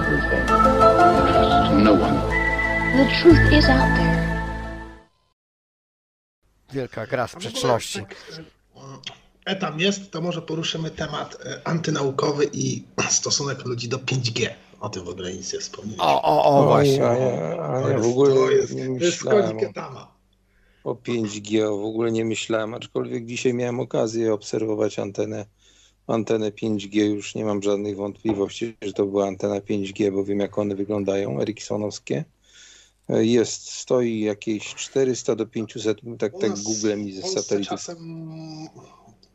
everything. Trust no one. The truth is out there. Wielka gra sprzeczności. Etam jest, to może poruszymy temat e, antynaukowy i stosunek ludzi do 5G. O tym w ogóle nic nie wspomnieliśmy. O, o, o, właśnie. To ja jest- w ogóle to jest, nie to jest myślałem o 5G, w ogóle nie myślałem, aczkolwiek dzisiaj miałem okazję obserwować antenę, antenę 5G, już nie mam żadnych wątpliwości, że to była antena 5G, bo wiem jak one wyglądają, eriksonowskie. E, Jest, stoi jakieś 400 do 500, tak, tak Google mi ze satelitów. czasem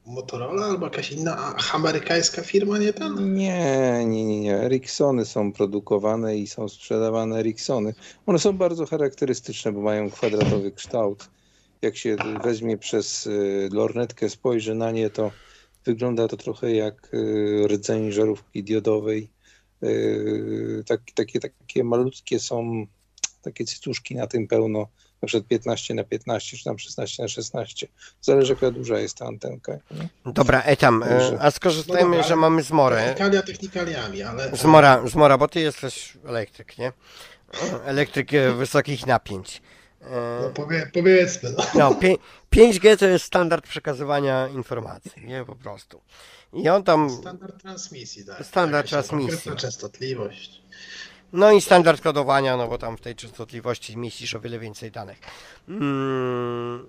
Motorola albo jakaś inna amerykańska firma, nie ten? Nie, nie, nie, nie. Ericssony są produkowane i są sprzedawane Ericssony. One są bardzo charakterystyczne, bo mają kwadratowy kształt. Jak się weźmie przez y, lornetkę, spojrzy na nie, to wygląda to trochę jak y, rdzeń żarówki diodowej. Y, tak, takie, takie malutkie są, takie cycuszki na tym pełno, na przykład 15 na 15, czy tam 16 na 16. Zależy jaka duża jest ta antenka. Nie? Dobra, Etam, e, a skorzystajmy, No dobra, że mamy zmorę. Technikalia technikaliami, ale... Zmora, zmora, bo ty jesteś elektryk, nie? Elektryk e, wysokich napięć. No E, powie, powiedzmy, no. No, pi- 5G to jest standard przekazywania informacji, nie? Po prostu. I on tam, Standard transmisji, tak. Standard transmisji. częstotliwość. no i standard kodowania, no bo tam w tej częstotliwości mieścisz o wiele więcej danych. Mm,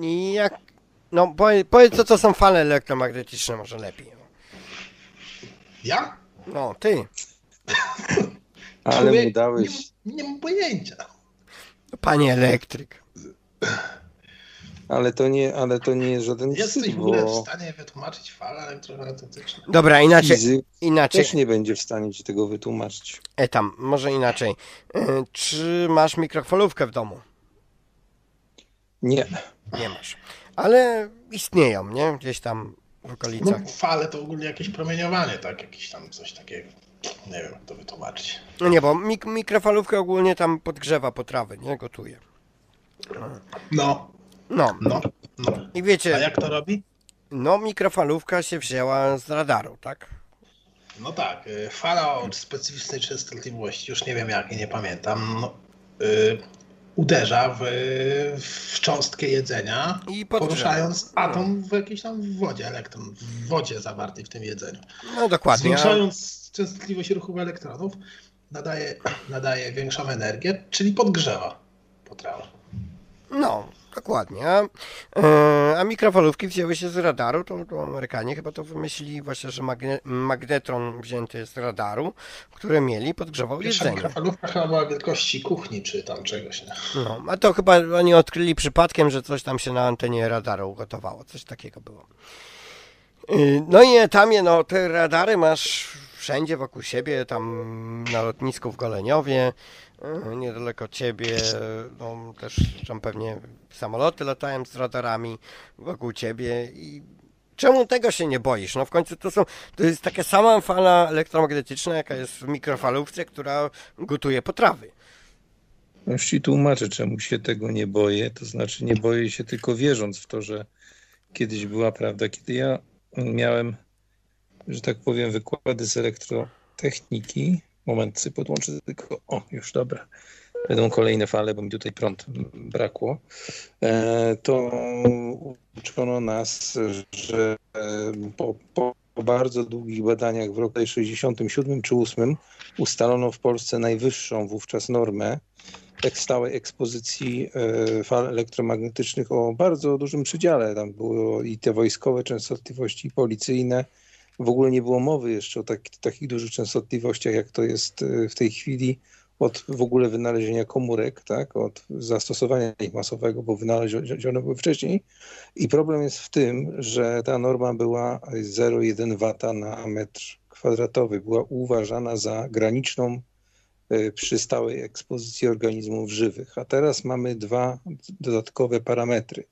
I jak, no powie- powiedz co to są fale elektromagnetyczne może lepiej. Ja? No, ty, Ale Człowiek- mu dałeś... Nie, nie mam pojęcia. Panie elektryk. Ale to nie, ale to nie jest żaden Jesteś wstyd, w ogóle w bo stanie wytłumaczyć falę elektromagnetyczną? Dobra, inaczej, fizyk inaczej, też nie będzie w stanie ci tego wytłumaczyć. Etam, może inaczej. E, Czy masz mikrofalówkę w domu? Nie. Nie masz. Ale istnieją, nie? Gdzieś tam w No okolicach. fale to ogólnie jakieś promieniowanie, tak? Jakieś tam coś takiego. Nie wiem, jak to wytłumaczyć. No nie, bo mik mikrofalówka ogólnie tam podgrzewa potrawy, nie? Gotuje. No, No. no, no. I A wiecie, jak to robi? no mikrofalówka się wzięła z radaru, tak? No tak, y, fala o specyficznej częstotliwości, już nie wiem jakiej, nie pamiętam, no, y, uderza w, w cząstkę jedzenia, I podgrzewa. poruszając atom w jakiejś tam wodzie, elektron, w wodzie zawartej w tym jedzeniu. No dokładnie. A, Zwiększając częstotliwość ruchu elektronów, nadaje, nadaje większą energię, czyli podgrzewa potrawę. no, dokładnie. A, e, a mikrofalówki wzięły się z radaru, to, to Amerykanie chyba to wymyślili właśnie, że magne magnetron wzięty z radaru, które mieli, podgrzewał Pierwsza jedzenie. mikrofalówka chyba była wielkości kuchni, czy tam czegoś, nie? No, a to chyba oni odkryli przypadkiem, że coś tam się na antenie radaru ugotowało. Coś takiego było. Yy, No i etamie, no te radary masz wszędzie wokół siebie, tam na lotnisku w Goleniowie, yy, niedaleko ciebie, no też tam pewnie samoloty latają z radarami wokół ciebie i czemu tego się nie boisz? No w końcu to są, to jest taka sama fala elektromagnetyczna, jaka jest w mikrofalówce, która gotuje potrawy. Już ci tłumaczę, czemu się tego nie boję. To znaczy, nie boję się tylko wierząc w to, że kiedyś była prawda. Kiedy ja miałem, że tak powiem, wykłady z elektrotechniki. Moment, podłączę tylko. O, już dobra. Będą kolejne fale, bo mi tutaj prąd brakło. E, to uczono nas, że e, po, po bardzo długich badaniach w roku 67 czy 8 ustalono w Polsce najwyższą wówczas normę tak stałej ekspozycji e, fal elektromagnetycznych o bardzo dużym przedziale. Tam było i te wojskowe częstotliwości, i policyjne. W ogóle nie było mowy jeszcze o tak, takich dużych częstotliwościach, jak to jest e, w tej chwili od w ogóle wynalezienia komórek, tak, od zastosowania ich masowego, bo wynalezione były wcześniej. I problem jest w tym, że ta norma była 0,1 W na metr kwadratowy. Była uważana za graniczną y, przy stałej ekspozycji organizmów żywych. A teraz mamy dwa dodatkowe parametry.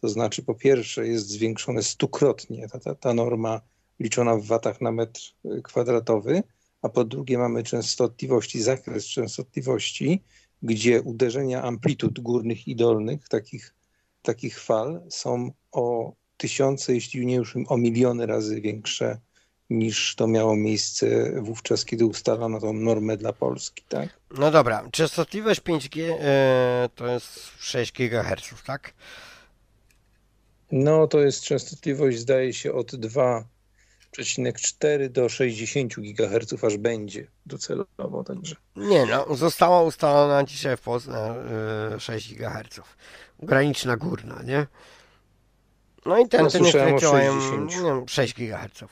To znaczy, po pierwsze, jest zwiększone stukrotnie ta, ta, ta norma liczona w watach na metr y, kwadratowy, a po drugie mamy częstotliwości, zakres częstotliwości, gdzie uderzenia amplitud górnych i dolnych takich, takich fal są o tysiące, jeśli nie już o miliony razy większe niż to miało miejsce wówczas, kiedy ustalano tą normę dla Polski, tak? No dobra, częstotliwość 5G e, to jest 6 GHz, tak? No to jest częstotliwość, zdaje się, od 2,4 do 60 GHz aż będzie docelowo, także. Nie no, została ustalona dzisiaj w Polsce e, 6 GHz. Graniczna górna, nie? No i ten, Ja ten słyszałem o działają 60. nie wiem, 6 GHz.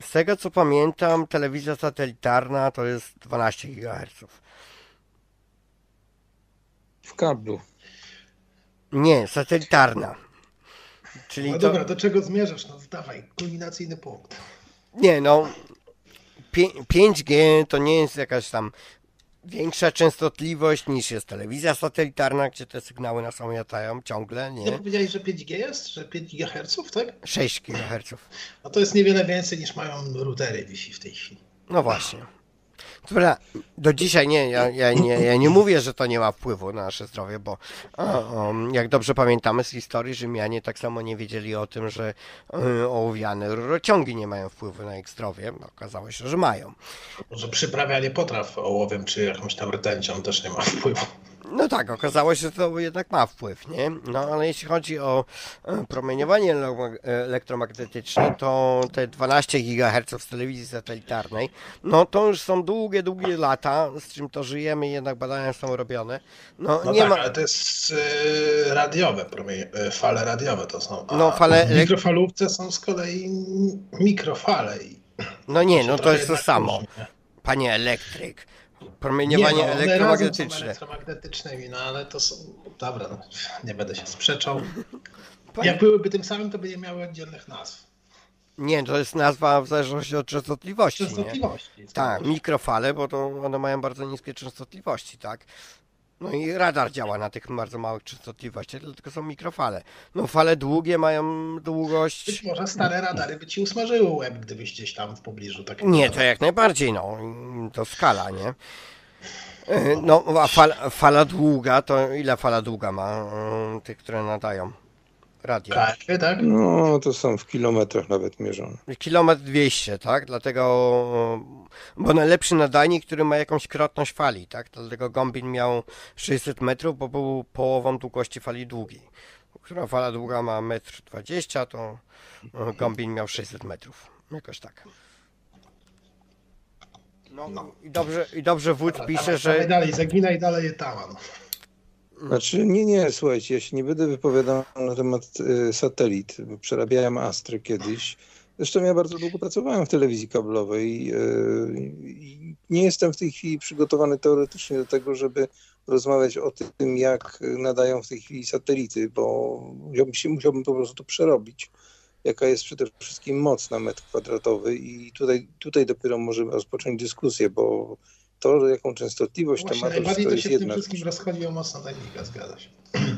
Z tego co pamiętam, telewizja satelitarna to jest 12 GHz. W kablu. Nie, satelitarna. Czyli No to, dobra, do czego zmierzasz? No dawaj, kulminacyjny punkt. Nie, no. pi- 5G to nie jest jakaś tam większa częstotliwość niż jest telewizja satelitarna, gdzie te sygnały nas omiatają ciągle, Nie nie? powiedziałeś, że 5G jest? Że 5 GHz, tak? 6 GHz. No to jest niewiele więcej niż mają routery Wi-Fi w tej chwili. No właśnie. Dobra, do dzisiaj nie ja, ja nie, ja nie mówię, że to nie ma wpływu na nasze zdrowie, bo o, jak dobrze pamiętamy z historii, Rzymianie tak samo nie wiedzieli o tym, że y, ołowiane rurociągi nie mają wpływu na ich zdrowie. Okazało się, że mają. Że przyprawianie potraw ołowiem czy jakąś tam rtęcią też nie ma wpływu. No tak, okazało się, że to jednak ma wpływ, nie? No ale jeśli chodzi o e, promieniowanie ele- elektromagnetyczne, to te 12 GHz z telewizji satelitarnej, no to już są długie, długie lata, z czym to żyjemy, jednak badania są robione. No, No nie tak, ma... ale to jest y, radiowe, promienie, y, fale radiowe to są. A No, fale w mikrofalówce są z kolei mikrofale. I No nie, no to jest to samo. Panie elektryk. Nie, Promieniowanie no, razem są elektromagnetyczne. elektromagnetycznymi, no ale to są. Dobra, no, nie będę się sprzeczał. Panie- Jak byłyby tym samym, to by nie miały oddzielnych nazw. Nie, to jest nazwa w zależności od częstotliwości, nie? Częstotliwości. Tak, mikrofale, bo to one mają bardzo niskie częstotliwości, tak? No i radar działa na tych bardzo małych częstotliwościach, tylko są mikrofale. No fale długie mają Być długość... może stare radary by ci usmażyły łeb, gdybyś gdzieś tam w pobliżu tak Nie, to jak najbardziej, no. To skala, nie? E, No, a fala, fala długa, to ile fala długa ma e, tych, które nadają radio? Tak, tak? No to są w kilometrach nawet mierzone. Kilometr 200, tak? Dlatego, bo najlepszy nadajnik, który ma jakąś krotność fali, tak? Dlatego Gombin miał 600 metrów, bo był połową długości fali długiej. Która fala długa ma 1,20 m, to Gombin miał 600 metrów. Jakoś tak. No, i dobrze, i dobrze Dobra, pisze, że... dalej, zaginaj dalej taman. Znaczy, nie, nie, słuchajcie, ja się nie będę wypowiadał na temat y, satelit, przerabiałem Astry kiedyś. Zresztą ja bardzo długo pracowałem w telewizji kablowej y, i nie jestem w tej chwili przygotowany teoretycznie do tego, żeby rozmawiać o tym, jak nadają w tej chwili satelity, bo musiałbym po prostu to przerobić. Jaka jest przede wszystkim moc na metr kwadratowy i tutaj, tutaj dopiero możemy rozpocząć dyskusję, bo to, jaką częstotliwość to Właśnie ma, to, najbardziej to to jest się w tym jedna wszystkim rozchodzi o moc nadajnika, zgadza się.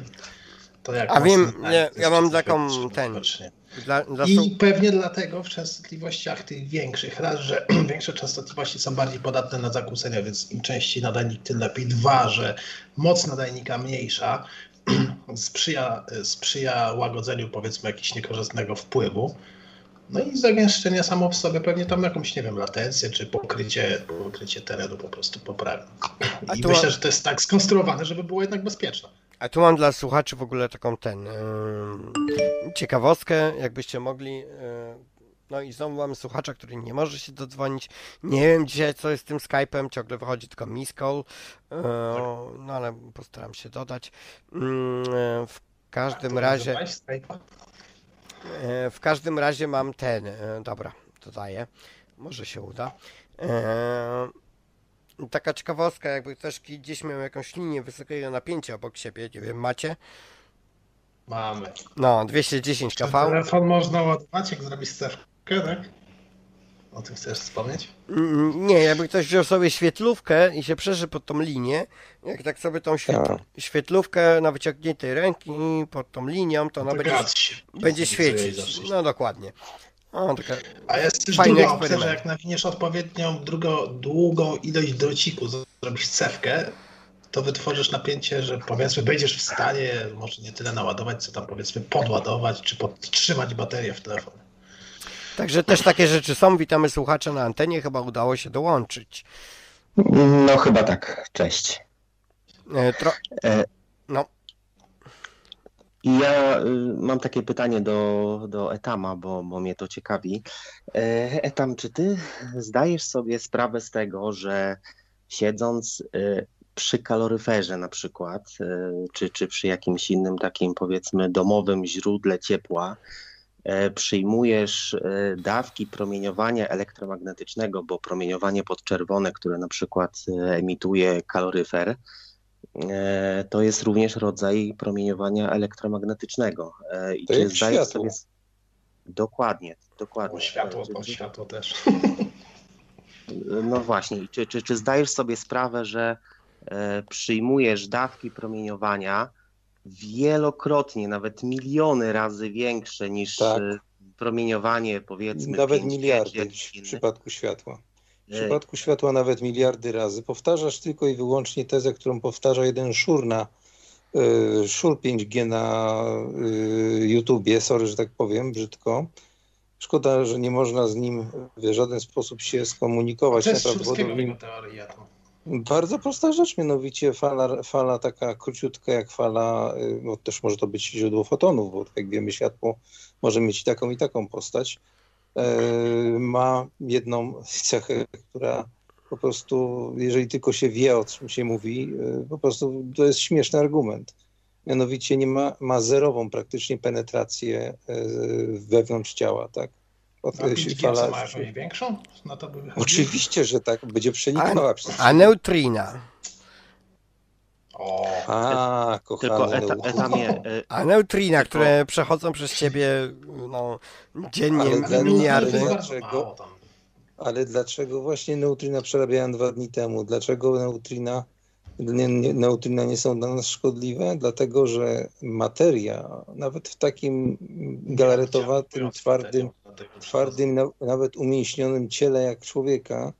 To jak A mocno wiem, nie, to ja mam taką, ten-. Dla, dla I su- pewnie dlatego w częstotliwościach tych większych, raz, że większe częstotliwości są bardziej podatne na zakłócenia, więc im częściej nadajnik, tym lepiej. Dwa, że moc nadajnika mniejsza sprzyja, sprzyja łagodzeniu powiedzmy jakiegoś niekorzystnego wpływu. No i zagęszczenie samo w sobie pewnie tam jakąś, nie wiem, latencję czy pokrycie, pokrycie terenu po prostu poprawi. I myślę, ma- że to jest tak skonstruowane, żeby było jednak bezpieczne. A tu mam dla słuchaczy w ogóle taką ten ym, ciekawostkę, jakbyście mogli. Yy, no i znowu mamy słuchacza, który nie może się dodzwonić. Nie wiem dzisiaj co jest z tym Skype'em, ciągle wychodzi tylko miss call. Yy, no ale postaram się dodać. Ym, yy, w każdym razie. E, W każdym razie mam ten. e, Dobra, dodaję. Może się uda. E, Taka ciekawostka, jakby ktoś gdzieś miał jakąś linię wysokiego napięcia obok siebie, nie wiem, macie? Mamy. No, 210 Czy kV. telefon można ładować, jak zrobić stawkę, tak? O tym chcesz wspomnieć? Mm, Nie, jakby ktoś wziął sobie świetlówkę i się przeżył pod tą linię, jak tak sobie tą świet... Tak. świetlówkę na wyciągniętej ręki pod tą linią, to ona To będzie, będzie świecić. No dokładnie. O, taka... A jest też druga opcja, że jak nawiniesz odpowiednią drugo, długą ilość drociku, zrobisz cewkę, to wytworzysz napięcie, że powiedzmy będziesz w stanie może nie tyle naładować, co tam powiedzmy podładować, czy podtrzymać baterię w telefonie. Także też takie rzeczy są. Witamy słuchacza na antenie. Chyba udało się dołączyć. No chyba tak, cześć. E, Tro... E, No, ja y, mam takie pytanie do, do Etama, bo, bo mnie to ciekawi. E, Etam, czy ty zdajesz sobie sprawę z tego, że siedząc y, przy kaloryferze na przykład, y, czy, czy przy jakimś innym takim powiedzmy domowym źródle ciepła, przyjmujesz e, dawki promieniowania elektromagnetycznego, bo promieniowanie podczerwone, które na przykład e, emituje kaloryfer, e, to jest również rodzaj promieniowania elektromagnetycznego. E, I To zdajesz światło. sobie... Dokładnie, dokładnie. Bo światło, czy- światło też. No właśnie, czy, czy, czy zdajesz sobie sprawę, że e, przyjmujesz dawki promieniowania wielokrotnie, nawet miliony razy większe niż Tak. e, promieniowanie powiedzmy Nawet 5G miliardy czy jakieś w inne? przypadku światła. W E, przypadku światła nawet miliardy razy. Powtarzasz tylko i wyłącznie tezę, którą powtarza jeden szur na y, szur 5G na y, YouTubie, sorry, że tak powiem brzydko. Szkoda, że nie można z nim w żaden sposób się skomunikować. To jest Naprawdę teoria. To. Bardzo prosta rzecz, mianowicie fala, fala taka króciutka jak fala, y, bo też może to być źródło fotonów, bo jak wiemy światło może mieć taką i taką postać, e, ma jedną cechę, która po prostu, jeżeli tylko się wie o czym się mówi, e, po prostu to jest śmieszny argument. Mianowicie nie ma, ma zerową praktycznie penetrację e, wewnątrz ciała, tak? Od- A 5G co ma jakąś większą? No to by. Oczywiście, że tak, będzie przenikała przez a neutrina. O, A, Tylko kochany eta, Leu. etamie, e, A neutrina, Tylko- które przechodzą przez ciebie no, dziennie Ale miliardy. Dlaczego? Ale dlaczego właśnie neutrina przerabiałem dwa dni temu? Dlaczego neutrina, nie, nie, neutrina nie są dla nas szkodliwe? Dlatego, że materia, nawet w takim galaretowatym, twardym, twardym, na- nawet umięśnionym ciele jak człowieka,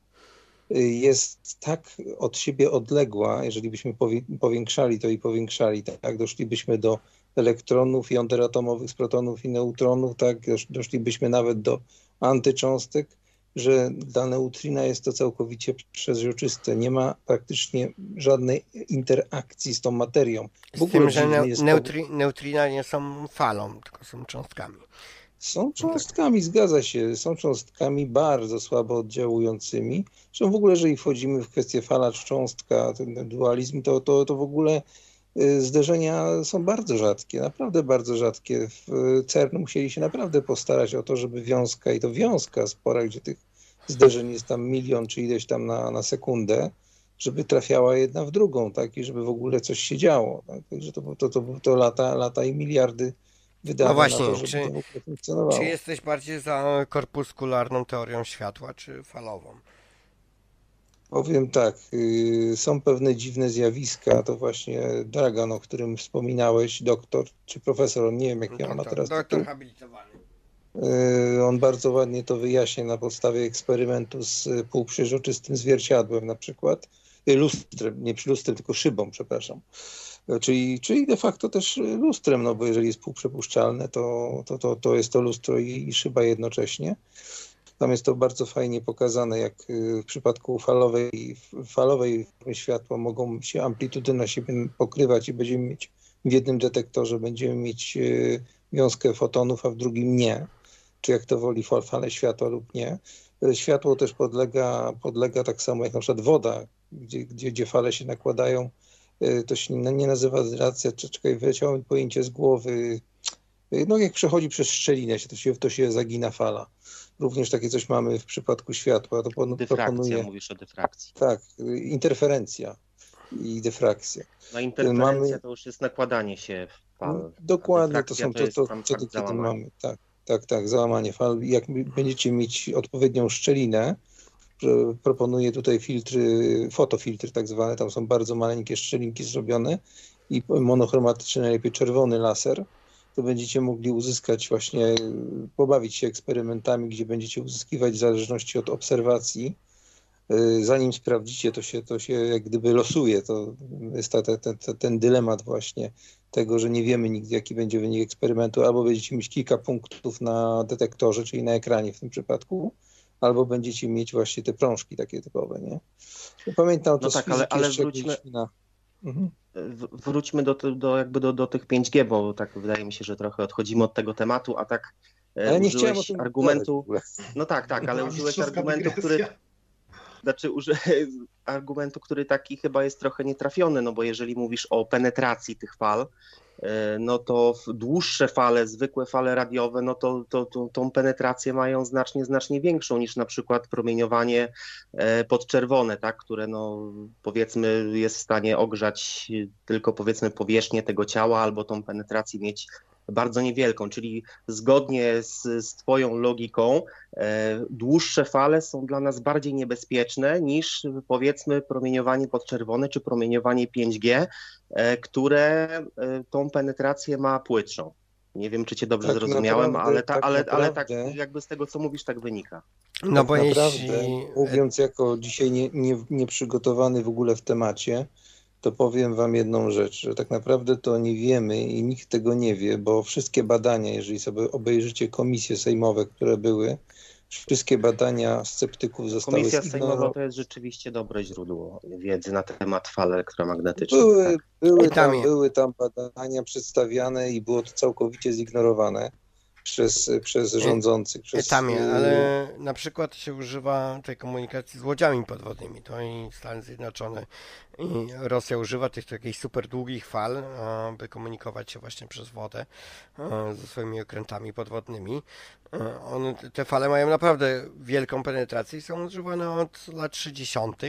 y, jest tak od siebie odległa, jeżeli byśmy powi- powiększali to i powiększali, tak, doszlibyśmy do elektronów, jąder atomowych z protonów i neutronów, tak, dosz- doszlibyśmy nawet do antycząstek, że dla neutrina jest to całkowicie przezroczyste. Nie ma praktycznie żadnej interakcji z tą materią. W Z tym, że jest neutri, neutrina nie są falą, tylko są cząstkami. Są cząstkami, zgadza się. Są cząstkami bardzo słabo oddziałującymi. Zresztą w ogóle, jeżeli wchodzimy w kwestię falacz cząstka, ten dualizm, to, to, to w ogóle y, zderzenia są bardzo rzadkie, naprawdę bardzo rzadkie. W y, CERN musieli się naprawdę postarać o to, żeby wiązka, i to wiązka spora, gdzie tych zderzeń jest tam milion czy ileś tam na, na sekundę, żeby trafiała jedna w drugą, tak, i żeby w ogóle coś się działo. Tak? Także to, to, to, to lata, lata i miliardy wydane No właśnie, to, czy-. Czy jesteś bardziej za korpuskularną teorią światła, czy falową? Powiem tak, y, są pewne dziwne zjawiska, to właśnie Dragan, o którym wspominałeś, doktor czy profesor, on nie wiem jaki on ma Doktor, teraz doktor habilitowany. Y, On bardzo ładnie to wyjaśnia na podstawie eksperymentu z półprzeźroczystym zwierciadłem na przykład, Y, lustrem, nie przy lustrem, tylko szybą, przepraszam. Czyli, czyli de facto też lustrem, no bo jeżeli jest półprzepuszczalne, to, to, to, to jest to lustro i, i szyba jednocześnie. Tam jest to bardzo fajnie pokazane, jak y, w przypadku falowej, falowej światła mogą się amplitudy na siebie pokrywać i będziemy mieć w jednym detektorze będziemy mieć y, wiązkę fotonów, a w drugim nie. Czy jak to woli fal- fale światła lub nie. Y, Światło też podlega, podlega tak samo jak na przykład woda, gdzie, gdzie, gdzie fale się nakładają. Y, To się nie nazywa racja, czekaj, wyleciało mi pojęcie z głowy. Y, No jak przechodzi przez szczelinę, to się, to się zagina fala. Również takie coś mamy w przypadku światła. To pon- dyfrakcja, proponuję. mówisz o dyfrakcji. Tak, y, interferencja i dyfrakcja. No interferencja mamy- to już jest nakładanie się fal. No, dokładnie, to są to to, to, to, to, mamy. Tak, tak, tak, załamanie fal. Jak będziecie mieć odpowiednią szczelinę, że proponuję tutaj filtry, fotofiltry tak zwane, tam są bardzo maleńkie szczelinki zrobione i monochromatyczny, najlepiej czerwony laser, to będziecie mogli uzyskać właśnie, pobawić się eksperymentami, gdzie będziecie uzyskiwać w zależności od obserwacji y, zanim sprawdzicie, to się, to się jak gdyby losuje. To jest ta, ta, ta, ten dylemat właśnie tego, że nie wiemy nigdy, jaki będzie wynik eksperymentu. Albo będziecie mieć kilka punktów na detektorze, czyli na ekranie w tym przypadku, albo będziecie mieć właśnie te prążki takie typowe, nie? Pamiętam to No tak, ale- ale wróćmy- Na... Mhm. Wróćmy do, do, jakby do, do tych 5G, bo tak wydaje mi się, że trochę odchodzimy od tego tematu, a tak e, Ale nie chciałem o tym argumentu. No tak, tak, ale użyłeś argumentu, który. Znaczy, uży... argumentu, który taki chyba jest trochę nietrafiony, no bo jeżeli mówisz o penetracji tych fal, no to dłuższe fale, zwykłe fale radiowe, no to, to, to tą penetrację mają znacznie, znacznie większą niż na przykład promieniowanie e, podczerwone, tak, które no powiedzmy jest w stanie ogrzać tylko powiedzmy powierzchnię tego ciała albo tą penetrację mieć bardzo niewielką, czyli zgodnie z, z Twoją logiką e, dłuższe fale są dla nas bardziej niebezpieczne niż powiedzmy promieniowanie podczerwone czy promieniowanie 5G, e, które e, tą penetrację ma płytszą. Nie wiem, czy Cię dobrze Tak zrozumiałem, naprawdę- ale, ta, tak ale, ale tak jakby z tego, co mówisz, tak wynika. No tak bo naprawdę, jeśli... mówiąc jako dzisiaj nie, nie, nieprzygotowany w ogóle w temacie, to powiem wam jedną rzecz, że tak naprawdę to nie wiemy i nikt tego nie wie, bo wszystkie badania, jeżeli sobie obejrzycie komisje sejmowe, które były, wszystkie badania sceptyków zostały Komisja zignorowane. Sejmowa to jest rzeczywiście dobre źródło wiedzy na temat fal elektromagnetycznych. Były, tak. były, tam były tam badania przedstawiane i było to całkowicie zignorowane przez, przez rządzących. Przez, Tamie, y, ale na przykład się używa tej komunikacji z łodziami podwodnymi. To i Stany Zjednoczone i Rosja używa tych takich super długich fal, by komunikować się właśnie przez wodę e, ze swoimi okrętami podwodnymi. E, One, te fale mają naprawdę wielką penetrację i są używane od lat 60.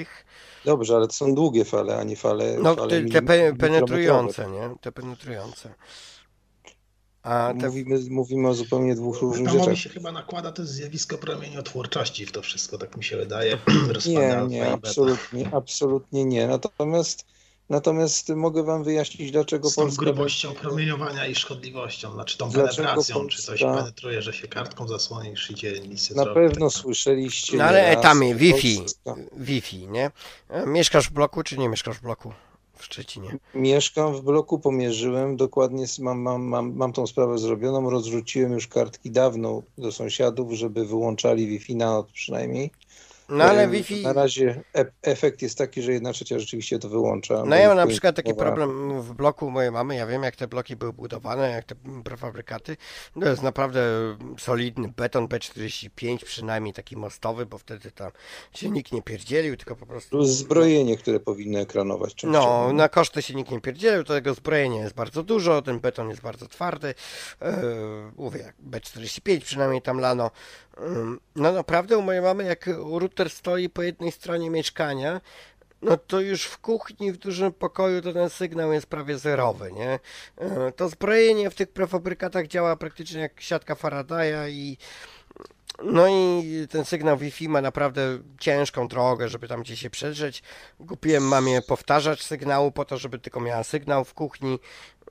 Dobrze, ale to są długie fale, a nie fale. No fale te, te penetrujące, nie? Te penetrujące. A te, Mówimy, mówimy o zupełnie dwóch różnych Tamowi rzeczach. się chyba nakłada to zjawisko promieniotwórczości w to wszystko, tak mi się wydaje. Nie, i nie, absolutnie, absolutnie nie. Natomiast, natomiast mogę wam wyjaśnić, dlaczego Z tą Polska... grubością promieniowania i szkodliwością, znaczy tą Dlaczego penetracją, czy coś Polska- penetruje, że się kartką zasłonisz, idzie nic nie Na zrobi. pewno Tak. słyszeliście no ale że Wi-Fi, Polska- Wi-Fi, nie? Mieszkasz w bloku, czy nie mieszkasz w bloku w Szczecinie? Mieszkam w bloku, pomierzyłem, dokładnie mam, mam, mam, mam tą sprawę zrobioną, rozrzuciłem już kartki dawno do sąsiadów, żeby wyłączali Wi-Fi na noc przynajmniej. No ale Wi-Fi... Na razie e efekt jest taki, że jedna trzecia rzeczywiście to wyłącza. No ja mam na przykład taki poinformowała- problem w bloku mojej mamy, ja wiem jak te bloki były budowane, jak te prefabrykaty. To jest naprawdę solidny beton B45, przynajmniej taki mostowy, bo wtedy tam się nikt nie pierdzielił, tylko po prostu... Plus zbrojenie, które powinno ekranować częściowo. No, na koszty się nikt nie pierdzielił, to tego zbrojenia jest bardzo dużo, ten beton jest bardzo twardy. Yy, mówię, jak B45 przynajmniej tam lano. No naprawdę u mojej mamy, jak router stoi po jednej stronie mieszkania, no to już w kuchni, w dużym pokoju, to ten sygnał jest prawie zerowy, nie? To zbrojenie w tych prefabrykatach działa praktycznie jak siatka Faradaya i no i ten sygnał Wi-Fi ma naprawdę ciężką drogę, żeby tam gdzieś się przedrzeć. Kupiłem mamie powtarzacz sygnału po to, żeby tylko miała sygnał w kuchni.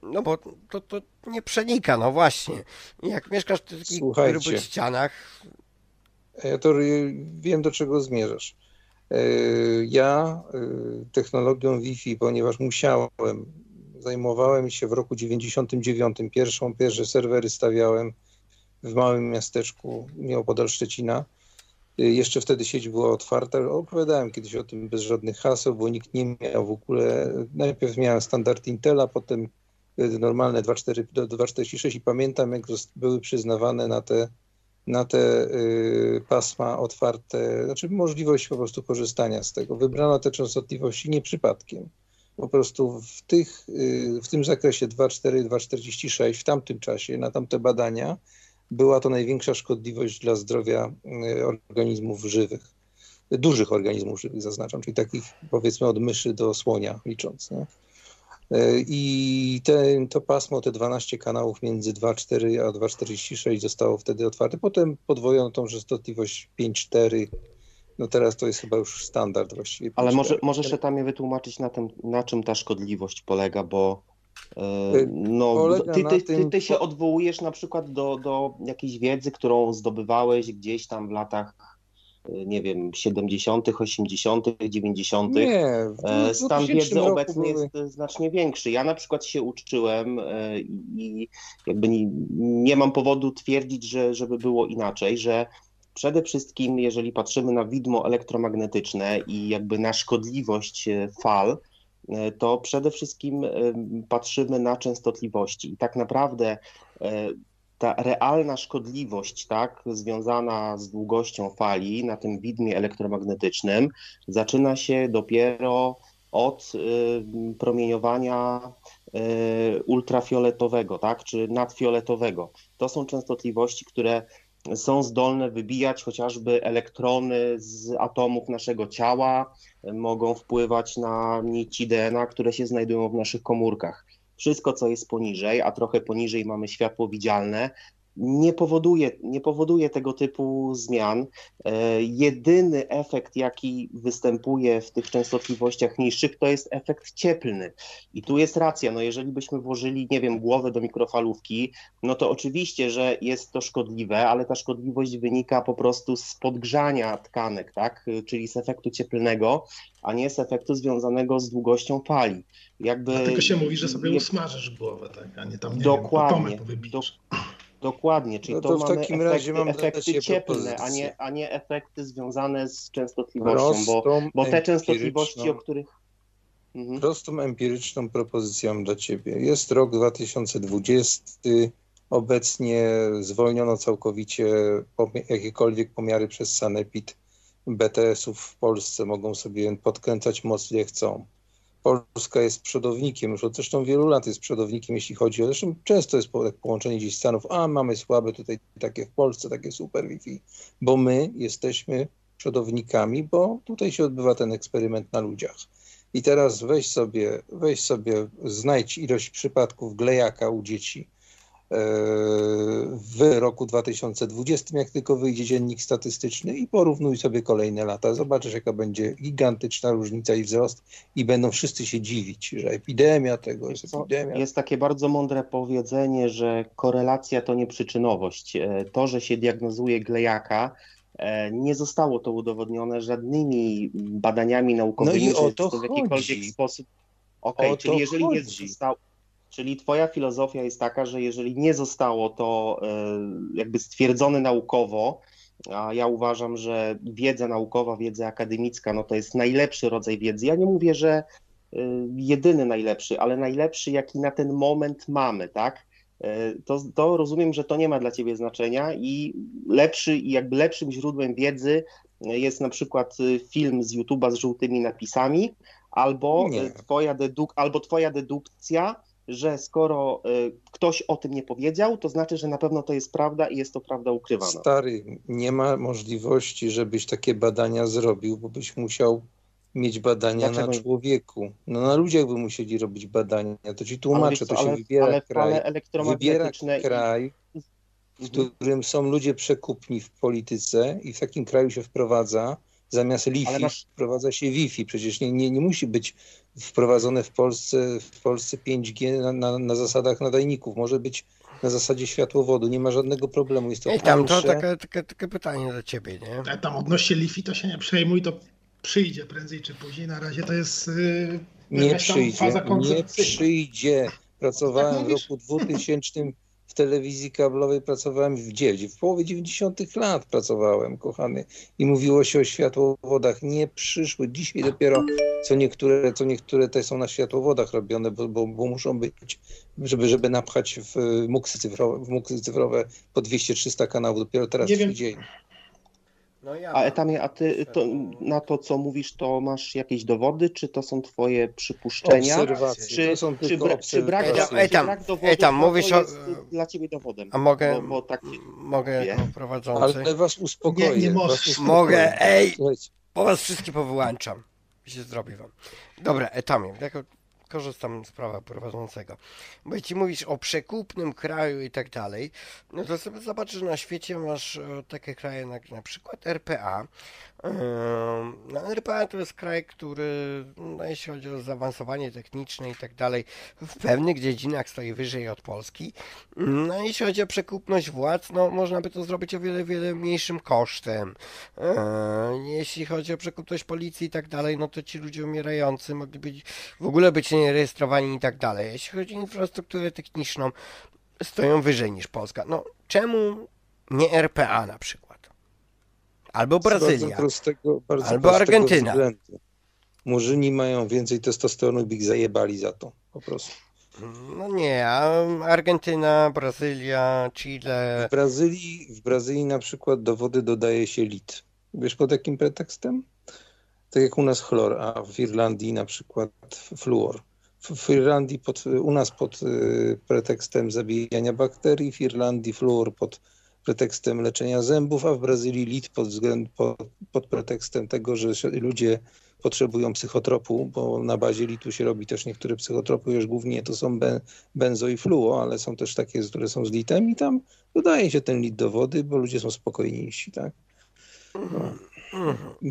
No bo to, to nie przenika, no właśnie. Jak mieszkasz w takich grubych ścianach, Ja to wiem, do czego zmierzasz. Y, Ja y, technologią Wi-Fi, ponieważ musiałem, zajmowałem się w roku 99, pierwszą, pierwsze serwery stawiałem w małym miasteczku nieopodal Szczecina. Jeszcze wtedy sieć była otwarta. Opowiadałem kiedyś o tym bez żadnych haseł, bo nikt nie miał w ogóle. Najpierw miałem standard Intela, potem normalne 2.4 do 2.46 i pamiętam, jak były przyznawane na te na te y, pasma otwarte, znaczy możliwość po prostu korzystania z tego. Wybrano te częstotliwości nie przypadkiem. Po prostu w, tych, y, w tym zakresie 2,4 2,46 w tamtym czasie, na tamte badania, była to największa szkodliwość dla zdrowia y, organizmów żywych. Dużych organizmów żywych zaznaczam, czyli takich powiedzmy od myszy do słonia licząc. Nie? Y, I te, to pasmo, te 12 kanałów między 2,4 a 2,46 zostało wtedy otwarte. Potem podwojono tą częstotliwość 5,4. No teraz to jest chyba już standard właściwie. Ale 5,4. może, możesz tam je wytłumaczyć na tym, na czym ta szkodliwość polega, bo e, Y, no, ty, ty, ty, ty się odwołujesz na przykład do, do jakiejś wiedzy, którą zdobywałeś gdzieś tam w latach nie wiem, 70., 80., 90. Nie, E, w Stan 2000 wiedzy obecny jest znacznie większy. Ja na przykład się uczyłem e, i jakby nie, nie mam powodu twierdzić, że, żeby było inaczej, że przede wszystkim, jeżeli patrzymy na widmo elektromagnetyczne i jakby na szkodliwość e, fal, to przede wszystkim patrzymy na częstotliwości. I tak naprawdę ta realna szkodliwość, tak, związana z długością fali na tym widmie elektromagnetycznym, zaczyna się dopiero od y, promieniowania y, ultrafioletowego, tak, czy nadfioletowego. To są częstotliwości, które są zdolne wybijać chociażby elektrony z atomów naszego ciała, mogą wpływać na nici DNA, które się znajdują w naszych komórkach. Wszystko, co jest poniżej, a trochę poniżej mamy światło widzialne, nie powoduje, nie powoduje tego typu zmian. E, Jedyny efekt, jaki występuje w tych częstotliwościach niższych, to jest efekt cieplny. I tu jest racja, no jeżeli byśmy włożyli, nie wiem, głowę do mikrofalówki, no to oczywiście, że jest to szkodliwe, ale ta szkodliwość wynika po prostu z podgrzania tkanek, tak? Czyli z efektu cieplnego, a nie z efektu związanego z długością fali. Jakby Dlatego się mówi, że sobie nie- usmażysz głowę, tak, a nie tam nie Dokładnie. wiem, powybijasz. Dokładnie, czyli No to, to w takim efekty, razie efekty cieplne, a nie, a nie efekty związane z częstotliwością, bo, bo te częstotliwości, o których... Mhm. Prostą empiryczną propozycją dla Ciebie. Jest rok 2020. Obecnie zwolniono całkowicie jakiekolwiek pomiary przez Sanepid BTS-ów w Polsce. Mogą sobie podkręcać moc ile chcą. Polska jest przodownikiem, już od zresztą wielu lat jest przodownikiem, jeśli chodzi o, zresztą często jest po- połączenie gdzieś Stanów, a mamy słabe tutaj takie w Polsce, takie super Wi-Fi, bo my jesteśmy przodownikami, bo tutaj się odbywa ten eksperyment na ludziach. I teraz weź sobie, weź sobie, znajdź ilość przypadków glejaka u dzieci w roku 2020, jak tylko wyjdzie dziennik statystyczny i porównuj sobie kolejne lata. Zobaczysz, jaka będzie gigantyczna różnica i wzrost i będą wszyscy się dziwić, że epidemia tego jest epidemia. Jest takie bardzo mądre powiedzenie, że korelacja to nie przyczynowość. E, To, że się diagnozuje glejaka, e, nie zostało to udowodnione żadnymi badaniami naukowymi, No i o to w jakikolwiek sposób. Okej, O czyli jeżeli nie chodzi. zostało. Czyli twoja filozofia jest taka, że jeżeli nie zostało to e, jakby stwierdzone naukowo, a ja uważam, że wiedza naukowa, wiedza akademicka, no to jest najlepszy rodzaj wiedzy. Ja nie mówię, że y, jedyny najlepszy, ale najlepszy, jaki na ten moment mamy, tak? Y, To, to rozumiem, że to nie ma dla ciebie znaczenia i lepszy i jakby lepszym źródłem wiedzy jest na przykład film z YouTube'a z żółtymi napisami, albo Nie. twoja, deduk- albo twoja dedukcja, że skoro y, ktoś o tym nie powiedział, to znaczy, że na pewno to jest prawda i jest to prawda ukrywana. Stary, nie ma możliwości, żebyś takie badania zrobił, bo byś musiał mieć badania Dlaczego? na człowieku. No na ludziach by musieli robić badania. To ci tłumaczę, co, to się ale, wybiera ale kraj. Wybiera elektromagnetyczne i- kraj, w którym są ludzie przekupni w polityce i w takim kraju się wprowadza, zamiast Li-Fi masz- wprowadza się Wi-Fi. Przecież nie, nie, nie musi być wprowadzone w Polsce, w Polsce 5G na, na, na zasadach nadajników. Może być na zasadzie światłowodu. Nie ma żadnego problemu. Jest to I tam to takie, takie, takie pytanie do ciebie, nie? A tam odnośnie Lifi to się nie przejmuj, to przyjdzie prędzej czy później. Na razie to jest yy, Nie przyjdzie, faza nie przyjdzie. Pracowałem Tak w roku 2000 w telewizji kablowej, pracowałem w gdzie? W połowie 90 lat pracowałem, kochany. I mówiło się o światłowodach. Nie przyszły. Dzisiaj dopiero co niektóre, co niektóre te są na światłowodach robione, bo, bo, bo muszą być, żeby, żeby napchać w muksy cyfrowe, w muksy cyfrowe po 200-300 kanałów. Dopiero teraz Nie wiem. przyjdzie. No ja A Etamie, a ty to, na to, co mówisz, to masz jakieś dowody, czy to są twoje przypuszczenia? Obserwacje. Czy, to są czy, bra, czy, brak, obserwacje. czy Etam, brak dowodów Etam, no to mówisz o- jest dla ciebie dowodem? A mogę, Bo, bo tak, mogę Wie? jako prowadzący? Ale was uspokoję. Nie, nie was. Mogę, ej! Po was wszystkich powyłączam. Się zrobi wam. Dobra, Etamie, jako korzystam z prawa prowadzącego. Bo jeśli mówisz o przekupnym kraju i tak dalej, no to sobie zobaczysz, że na świecie masz e, takie kraje jak na przykład RPA, Ym, No, RPA to jest kraj, który, no, jeśli chodzi o zaawansowanie techniczne i tak dalej, w pewnych dziedzinach stoi wyżej od Polski. No, jeśli chodzi o przekupność władz, no, można by to zrobić o wiele, wiele mniejszym kosztem. Yy, Jeśli chodzi o przekupność policji i tak dalej, no to ci ludzie umierający mogli być, w ogóle być nierejestrowani i tak dalej. Jeśli chodzi o infrastrukturę techniczną, stoją wyżej niż Polska. No, czemu nie RPA na przykład? Albo Z Bardzo Brazylia. prostego, bardzo Albo Argentyna. względu. Murzyni mają więcej testosteronu, by ich zajebali za to. Po prostu. No nie, a Argentyna, Brazylia, Chile. W Brazylii, w Brazylii na przykład do wody dodaje się lit. Wiesz pod jakim pretekstem? Tak jak u nas chlor, a w Irlandii na przykład fluor. W, w Irlandii pod, u nas pod y, pretekstem zabijania bakterii, w Irlandii fluor pod pretekstem leczenia zębów, a w Brazylii lit pod, względ, pod, pod pretekstem tego, że ludzie potrzebują psychotropu, bo na bazie litu się robi też niektóre psychotropy, już głównie to są ben, benzo i fluo, ale są też takie, które są z litem i tam dodaje się ten lit do wody, bo ludzie są spokojniejsi, tak? No.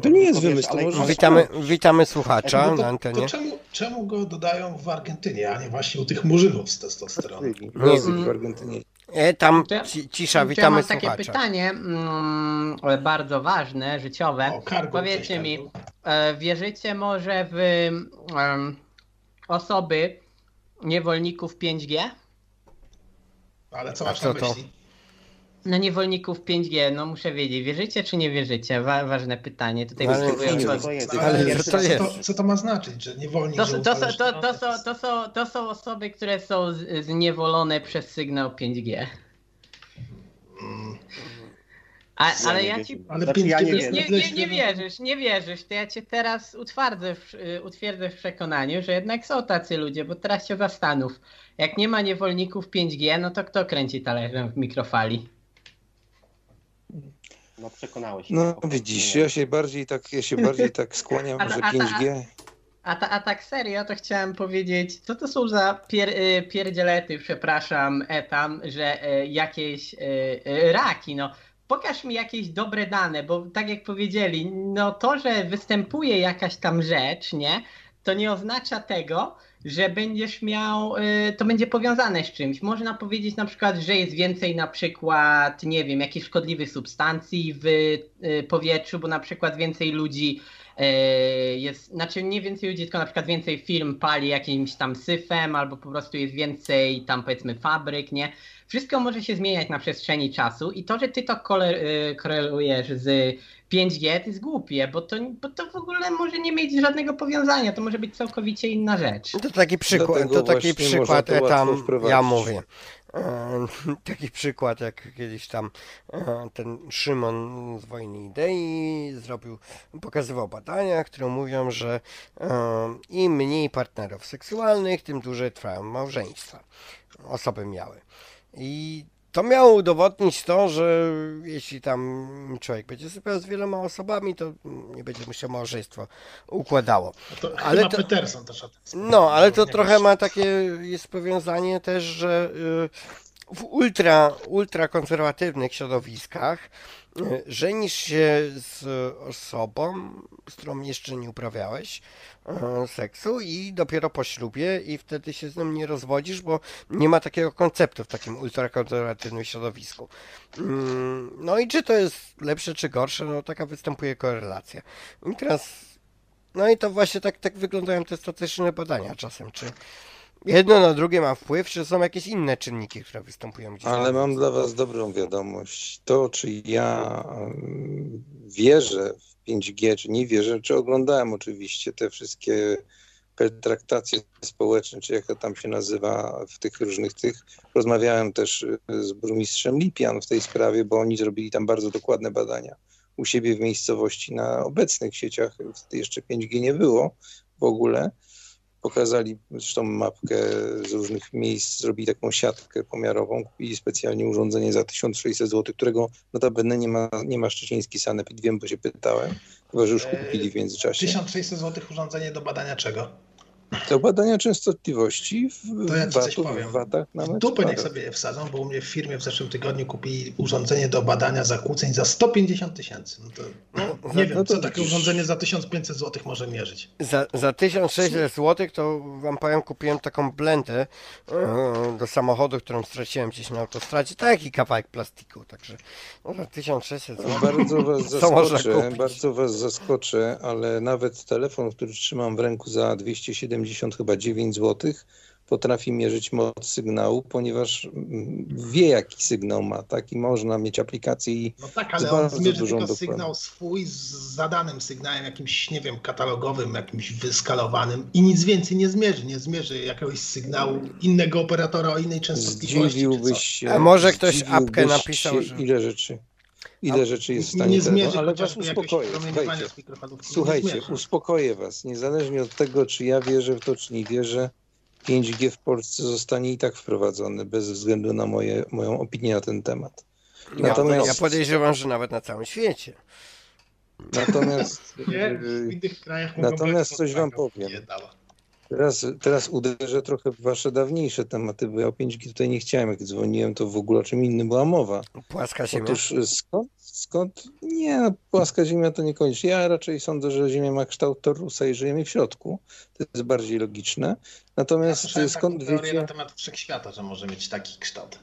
To nie jest wymysł, ale- Witamy, witamy słuchacza No na to, to antenie. czemu, czemu go dodają w Argentynie, a nie właśnie u tych murzynów z testosteronem? Brazylii, Brazylii, w Argentynie. E, tam To ja- ci, cisza, To ja witamy mam takie słuchacza. pytanie, mm, bardzo ważne, życiowe. O, kargo, Powiedzcie cześć, mi, kargo. e, wierzycie może w em, osoby niewolników 5G? Ale co A masz co na to? myśli? No niewolników 5G, no muszę wiedzieć, wierzycie czy nie wierzycie? Wa ważne pytanie, tutaj No, ale potrzebuję nie, odpowiedzi. Ale co to co, jest? to, co to ma znaczyć, że niewolnik, To, to, to, to, to, są, to, są, to są osoby, które są zniewolone przez sygnał 5G. Mm, A, Ja ale nie ja ci Ale Znaczy, ja nie. Nie, nie, nie wierzysz, nie wierzysz. To ja cię teraz utwardzę w, y, utwierdzę w przekonaniu, że jednak są tacy ludzie, bo teraz się zastanów. Jak nie ma niewolników 5G, no to kto kręci talerzem w mikrofali? No przekonałeś się. No widzisz, ja się bardziej tak, ja się bardziej tak skłaniam, A- że a- a- 5G A, ta, a tak serio, to chciałem powiedzieć, co to są za pier, y, pierdzielety, przepraszam, etam, że y, jakieś y, y, raki, no. Pokaż mi jakieś dobre dane, bo tak jak powiedzieli, no to, że występuje jakaś tam rzecz, nie, to nie oznacza tego, że będziesz miał, y, to będzie powiązane z czymś. Można powiedzieć na przykład, że jest więcej na przykład, nie wiem, jakichś szkodliwych substancji w y, powietrzu, bo na przykład więcej ludzi y, jest, znaczy nie więcej ludzi, tylko na przykład więcej firm pali jakimś tam syfem, albo po prostu jest więcej tam powiedzmy fabryk, nie? Wszystko może się zmieniać na przestrzeni czasu i to, że ty to y, korelujesz z 5G, to jest głupie, bo to, bo to w ogóle może nie mieć żadnego powiązania, to może być całkowicie inna rzecz. To taki przykład, Dlatego to taki przykład, to e, tam ja mówię. E, taki przykład, jak kiedyś tam e, ten Szymon z Wojny Idei zrobił, pokazywał badania, które mówią, że im mniej partnerów seksualnych, tym dłużej trwają małżeństwa. Osoby miały. I to miało udowodnić to, że jeśli tam człowiek będzie sypiał z wieloma osobami, to nie będzie mu się małżeństwo układało. No Ale to- Peterson też o tym No, ale to trochę wiesz. ma takie jest powiązanie też, że y, w ultra, ultrakonserwatywnych środowiskach żenisz się z osobą, z którą jeszcze nie uprawiałeś y, seksu i dopiero po ślubie i wtedy się z nim nie rozwodzisz, bo nie ma takiego konceptu w takim ultrakonserwatywnym środowisku. Mm, No i czy to jest lepsze czy gorsze, no taka występuje korelacja. I teraz no i to właśnie tak, tak wyglądają te statystyczne badania czasem, czy jedno na drugie ma wpływ, czy są jakieś inne czynniki, które występują gdzieś. Ale mam dla Was dobrą wiadomość. To, czy ja mm, wierzę w 5G, czy nie wierzę, czy oglądałem oczywiście te wszystkie pertraktacje społeczne, czy jak to tam się nazywa w tych różnych tych. Rozmawiałem też y, z burmistrzem Lipian w tej sprawie, bo oni zrobili tam bardzo dokładne badania u siebie w miejscowości na obecnych sieciach. Wtedy jeszcze 5G nie było w ogóle. Pokazali zresztą mapkę z różnych miejsc, zrobili taką siatkę pomiarową, kupili specjalnie urządzenie za 1600 zł, którego notabene nie ma, nie ma szczeciński sanepid, wiem, bo się pytałem, chyba że już Eee, kupili w międzyczasie. 1600 zł urządzenie do badania czego? To badania częstotliwości w, To ja ci coś powiem. w watach na W metr dupę niech kwadrat. sobie je wsadzą, bo u mnie w firmie w zeszłym tygodniu kupili urządzenie do badania zakłóceń za 150 tysięcy. No to nie wiem, no to co takie widzisz. urządzenie za 1500 zł może mierzyć. Za, za 1600 zł to wam powiem, kupiłem taką blendę e, do samochodu, którą straciłem gdzieś na autostradzie. Taki kawałek plastiku, także no, za 1600 zł. Bardzo was zaskoczę, bardzo was zaskoczę, ale nawet telefon, który trzymam w ręku za 270 chyba 9 zł, potrafi mierzyć moc sygnału, ponieważ mm, wie jaki sygnał ma, tak? I można mieć aplikację i No tak, Z ale on zmierzy tylko dokładnością. sygnał swój z zadanym sygnałem, jakimś, nie wiem, katalogowym, jakimś wyskalowanym i nic więcej nie zmierzy. Nie zmierzy jakiegoś sygnału innego operatora o innej częstotliwości. zdziwiłbyś się. A może ktoś apkę napisał, się, że- ile rzeczy. Ile rzeczy jest w stanie nie zmierzy ale was uspokoję, słuchajcie. uspokoję was. Niezależnie od tego, czy ja wierzę w to, czy nie wierzę, 5G w Polsce zostanie i tak wprowadzony, bez względu na moje, moją opinię na ten temat. Ja, Natomiast- ja podejrzewam, że nawet na całym świecie. Natomiast Nie, w innych krajach mogą natomiast coś wam taką powiem. Teraz, teraz uderzę trochę w wasze dawniejsze tematy, bo ja o 5G tutaj nie chciałem. Jak dzwoniłem, to w ogóle o czym innym była mowa. Płaska ziemia. Otóż skąd, skąd? Nie, no, płaska Ziemia to niekoniecznie. Ja raczej sądzę, że Ziemia ma kształt torusa i żyjemy w środku. To jest bardziej logiczne. Ja Natomiast y, skąd wiecie? na temat wszechświata, że może mieć taki kształt.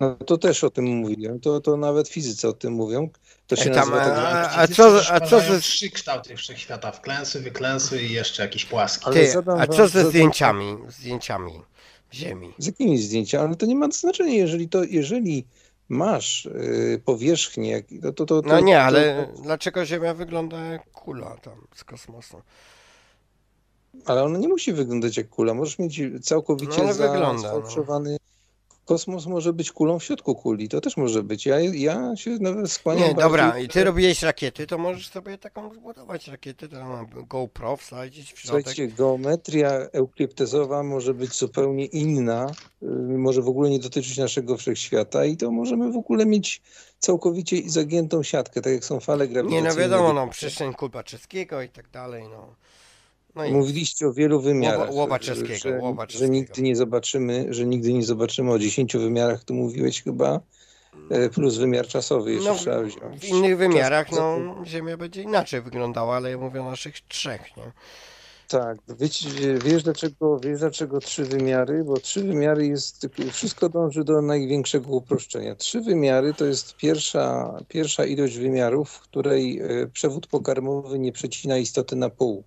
No to też o tym mówiłem. To, to nawet fizycy o tym mówią. To się Ej, tam, nazywa tak, a- a co- a co ze- Trzy kształty wszechświata. Wklęsy, wyklęsy i jeszcze jakieś płaski. Ty, a co ze zdjęciami? Zdjęciami Ziemi. Z jakimi zdjęciami? Ale to nie ma znaczenia, jeżeli to, jeżeli masz y, powierzchnię, jak- to, to, to, to No nie, to- ale dlaczego Ziemia wygląda jak kula tam z kosmosu? Ale ona nie musi wyglądać jak kula. Możesz mieć całkowicie No, wygląda, no. Kosmos może być kulą w środku kuli. To też może być. Ja, ja się nawet skłaniam. Nie, bardziej- dobra, i ty robiłeś rakiety, to możesz sobie taką zbudować rakietę, tam GoPro wsadzić w środek. Słuchajcie, geometria eukliptyzowa może być zupełnie inna, y, może w ogóle nie dotyczyć naszego wszechświata i to możemy w ogóle mieć całkowicie zagiętą siatkę, tak jak są fale Nie, grawitacyjne. no wiadomo, no, przestrzeń Kulbaczewskiego i tak dalej, no. No i Mówiliście o wielu wymiarach. Łoba- Łobaczewskiego, że, że Łobaczewskiego. nigdy nie zobaczymy, że nigdy nie zobaczymy o 10 wymiarach, tu mówiłeś chyba, e, plus wymiar czasowy jeszcze no, trzeba wziąć. w innych wymiarach, Czas- no, Ziemia będzie inaczej wyglądała, ale ja mówię o naszych trzech, nie? Tak, wiecie, wiesz dlaczego, wiesz dlaczego trzy wymiary? Bo trzy wymiary jest, wszystko dąży do największego uproszczenia. Trzy wymiary to jest pierwsza, pierwsza ilość wymiarów, w której e, przewód pokarmowy nie przecina istoty na pół.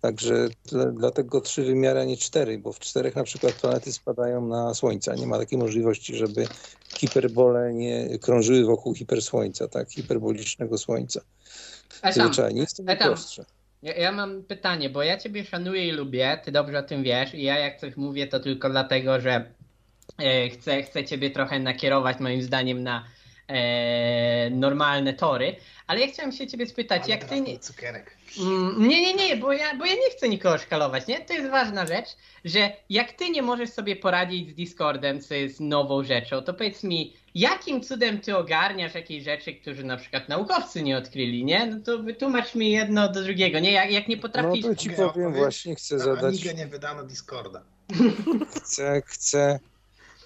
Także dla, dlatego trzy wymiary, a nie cztery, bo w czterech na przykład planety spadają na Słońce. Nie ma takiej możliwości, żeby hiperbole nie krążyły wokół hipersłońca, tak, hiperbolicznego Słońca. Zwyczajnie jest to Etam. najprostsze. ja, ja mam pytanie, bo ja ciebie szanuję i lubię, ty dobrze o tym wiesz i ja jak coś mówię to tylko dlatego, że e, chcę, chcę ciebie trochę nakierować moim zdaniem na e, normalne tory, ale ja chciałem się ciebie spytać, jak ty nie... Cukierek. Mm, Nie, nie, nie, bo ja, bo ja nie chcę nikogo szkalować, nie? To jest ważna rzecz, że jak ty nie możesz sobie poradzić z Discordem, co jest nową rzeczą, to powiedz mi, jakim cudem ty ogarniasz jakieś rzeczy, które na przykład naukowcy nie odkryli, nie? No to wytłumacz mi jedno do drugiego, nie? Jak, jak nie No potrafisz... to ci powiem właśnie, chcę Na zadać... Amigę nie wydano Discorda. Chcę, chcę,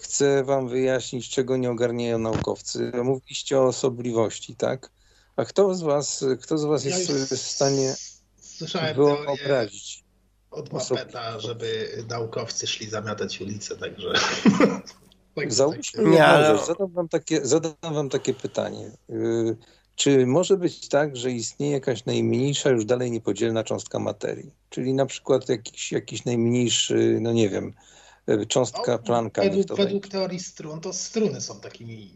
chcę wam wyjaśnić, czego nie ogarniają naukowcy. Mówiliście o osobliwości, tak? A kto z was, kto z was Ja jest w stanie Słyszałem wyobrazić? od. Mapeta, żeby naukowcy szli zamiatać ulicę, także... Tak, Załóżmy, tak. nie Nie, ale-. Zadam wam takie, zadam wam takie pytanie. Yy, Czy może być tak, że istnieje jakaś najmniejsza, już dalej niepodzielna cząstka materii? Czyli na przykład jakiś, jakiś najmniejszy, no nie wiem, cząstka No, Plancka. niech według, to według teorii strun, to struny są takimi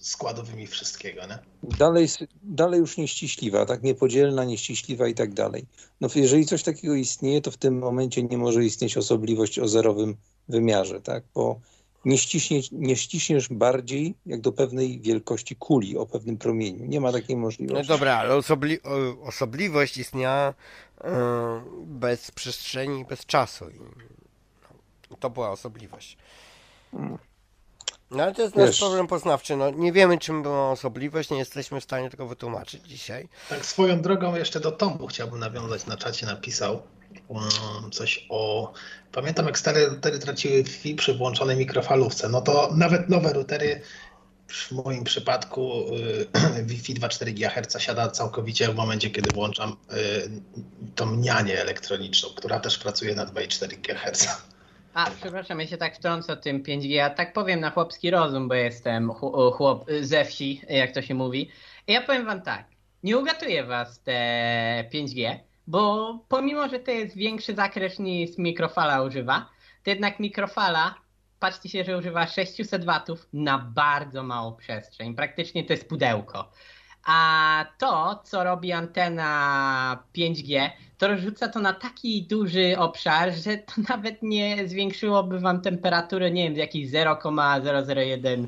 składowymi wszystkiego, nie? Dalej, dalej już nieściśliwa, tak? Niepodzielna, nieściśliwa i tak dalej. No jeżeli coś takiego istnieje, to w tym momencie nie może istnieć osobliwość o zerowym wymiarze, tak? Bo nie, ściśnie, nie ściśniesz bardziej jak do pewnej wielkości kuli o pewnym promieniu. Nie ma takiej No możliwości. dobra, ale osobli osobliwość istniała e, bez przestrzeni i bez czasu. To była osobliwość. No ale to jest nasz Wiesz- problem poznawczy. No, nie wiemy, czym była osobliwość, nie jesteśmy w stanie tego wytłumaczyć dzisiaj. Tak swoją drogą jeszcze do Tomu chciałbym nawiązać, na czacie napisał, mm, coś o... Pamiętam jak stare routery traciły Wi-Fi przy włączonej mikrofalówce. No to nawet nowe routery w moim przypadku y, Wi-Fi 2,4 GHz siada całkowicie w momencie, kiedy włączam y, tą nianię elektroniczną, która też pracuje na 2,4 GHz. A, przepraszam, ja się tak wtrącę tym 5G. Ja tak powiem na chłopski rozum, bo jestem chł- chłop ze wsi, jak to się mówi. Ja powiem wam tak, nie ugatuje was te 5G, bo pomimo, że to jest większy zakres niż mikrofala używa, to jednak mikrofala, patrzcie się, że używa 600 watów na bardzo małą przestrzeń. Praktycznie to jest pudełko. A to, co robi antena 5G, to rozrzuca to na taki duży obszar, że to nawet nie zwiększyłoby wam temperatury, nie wiem, z jakichś 0,001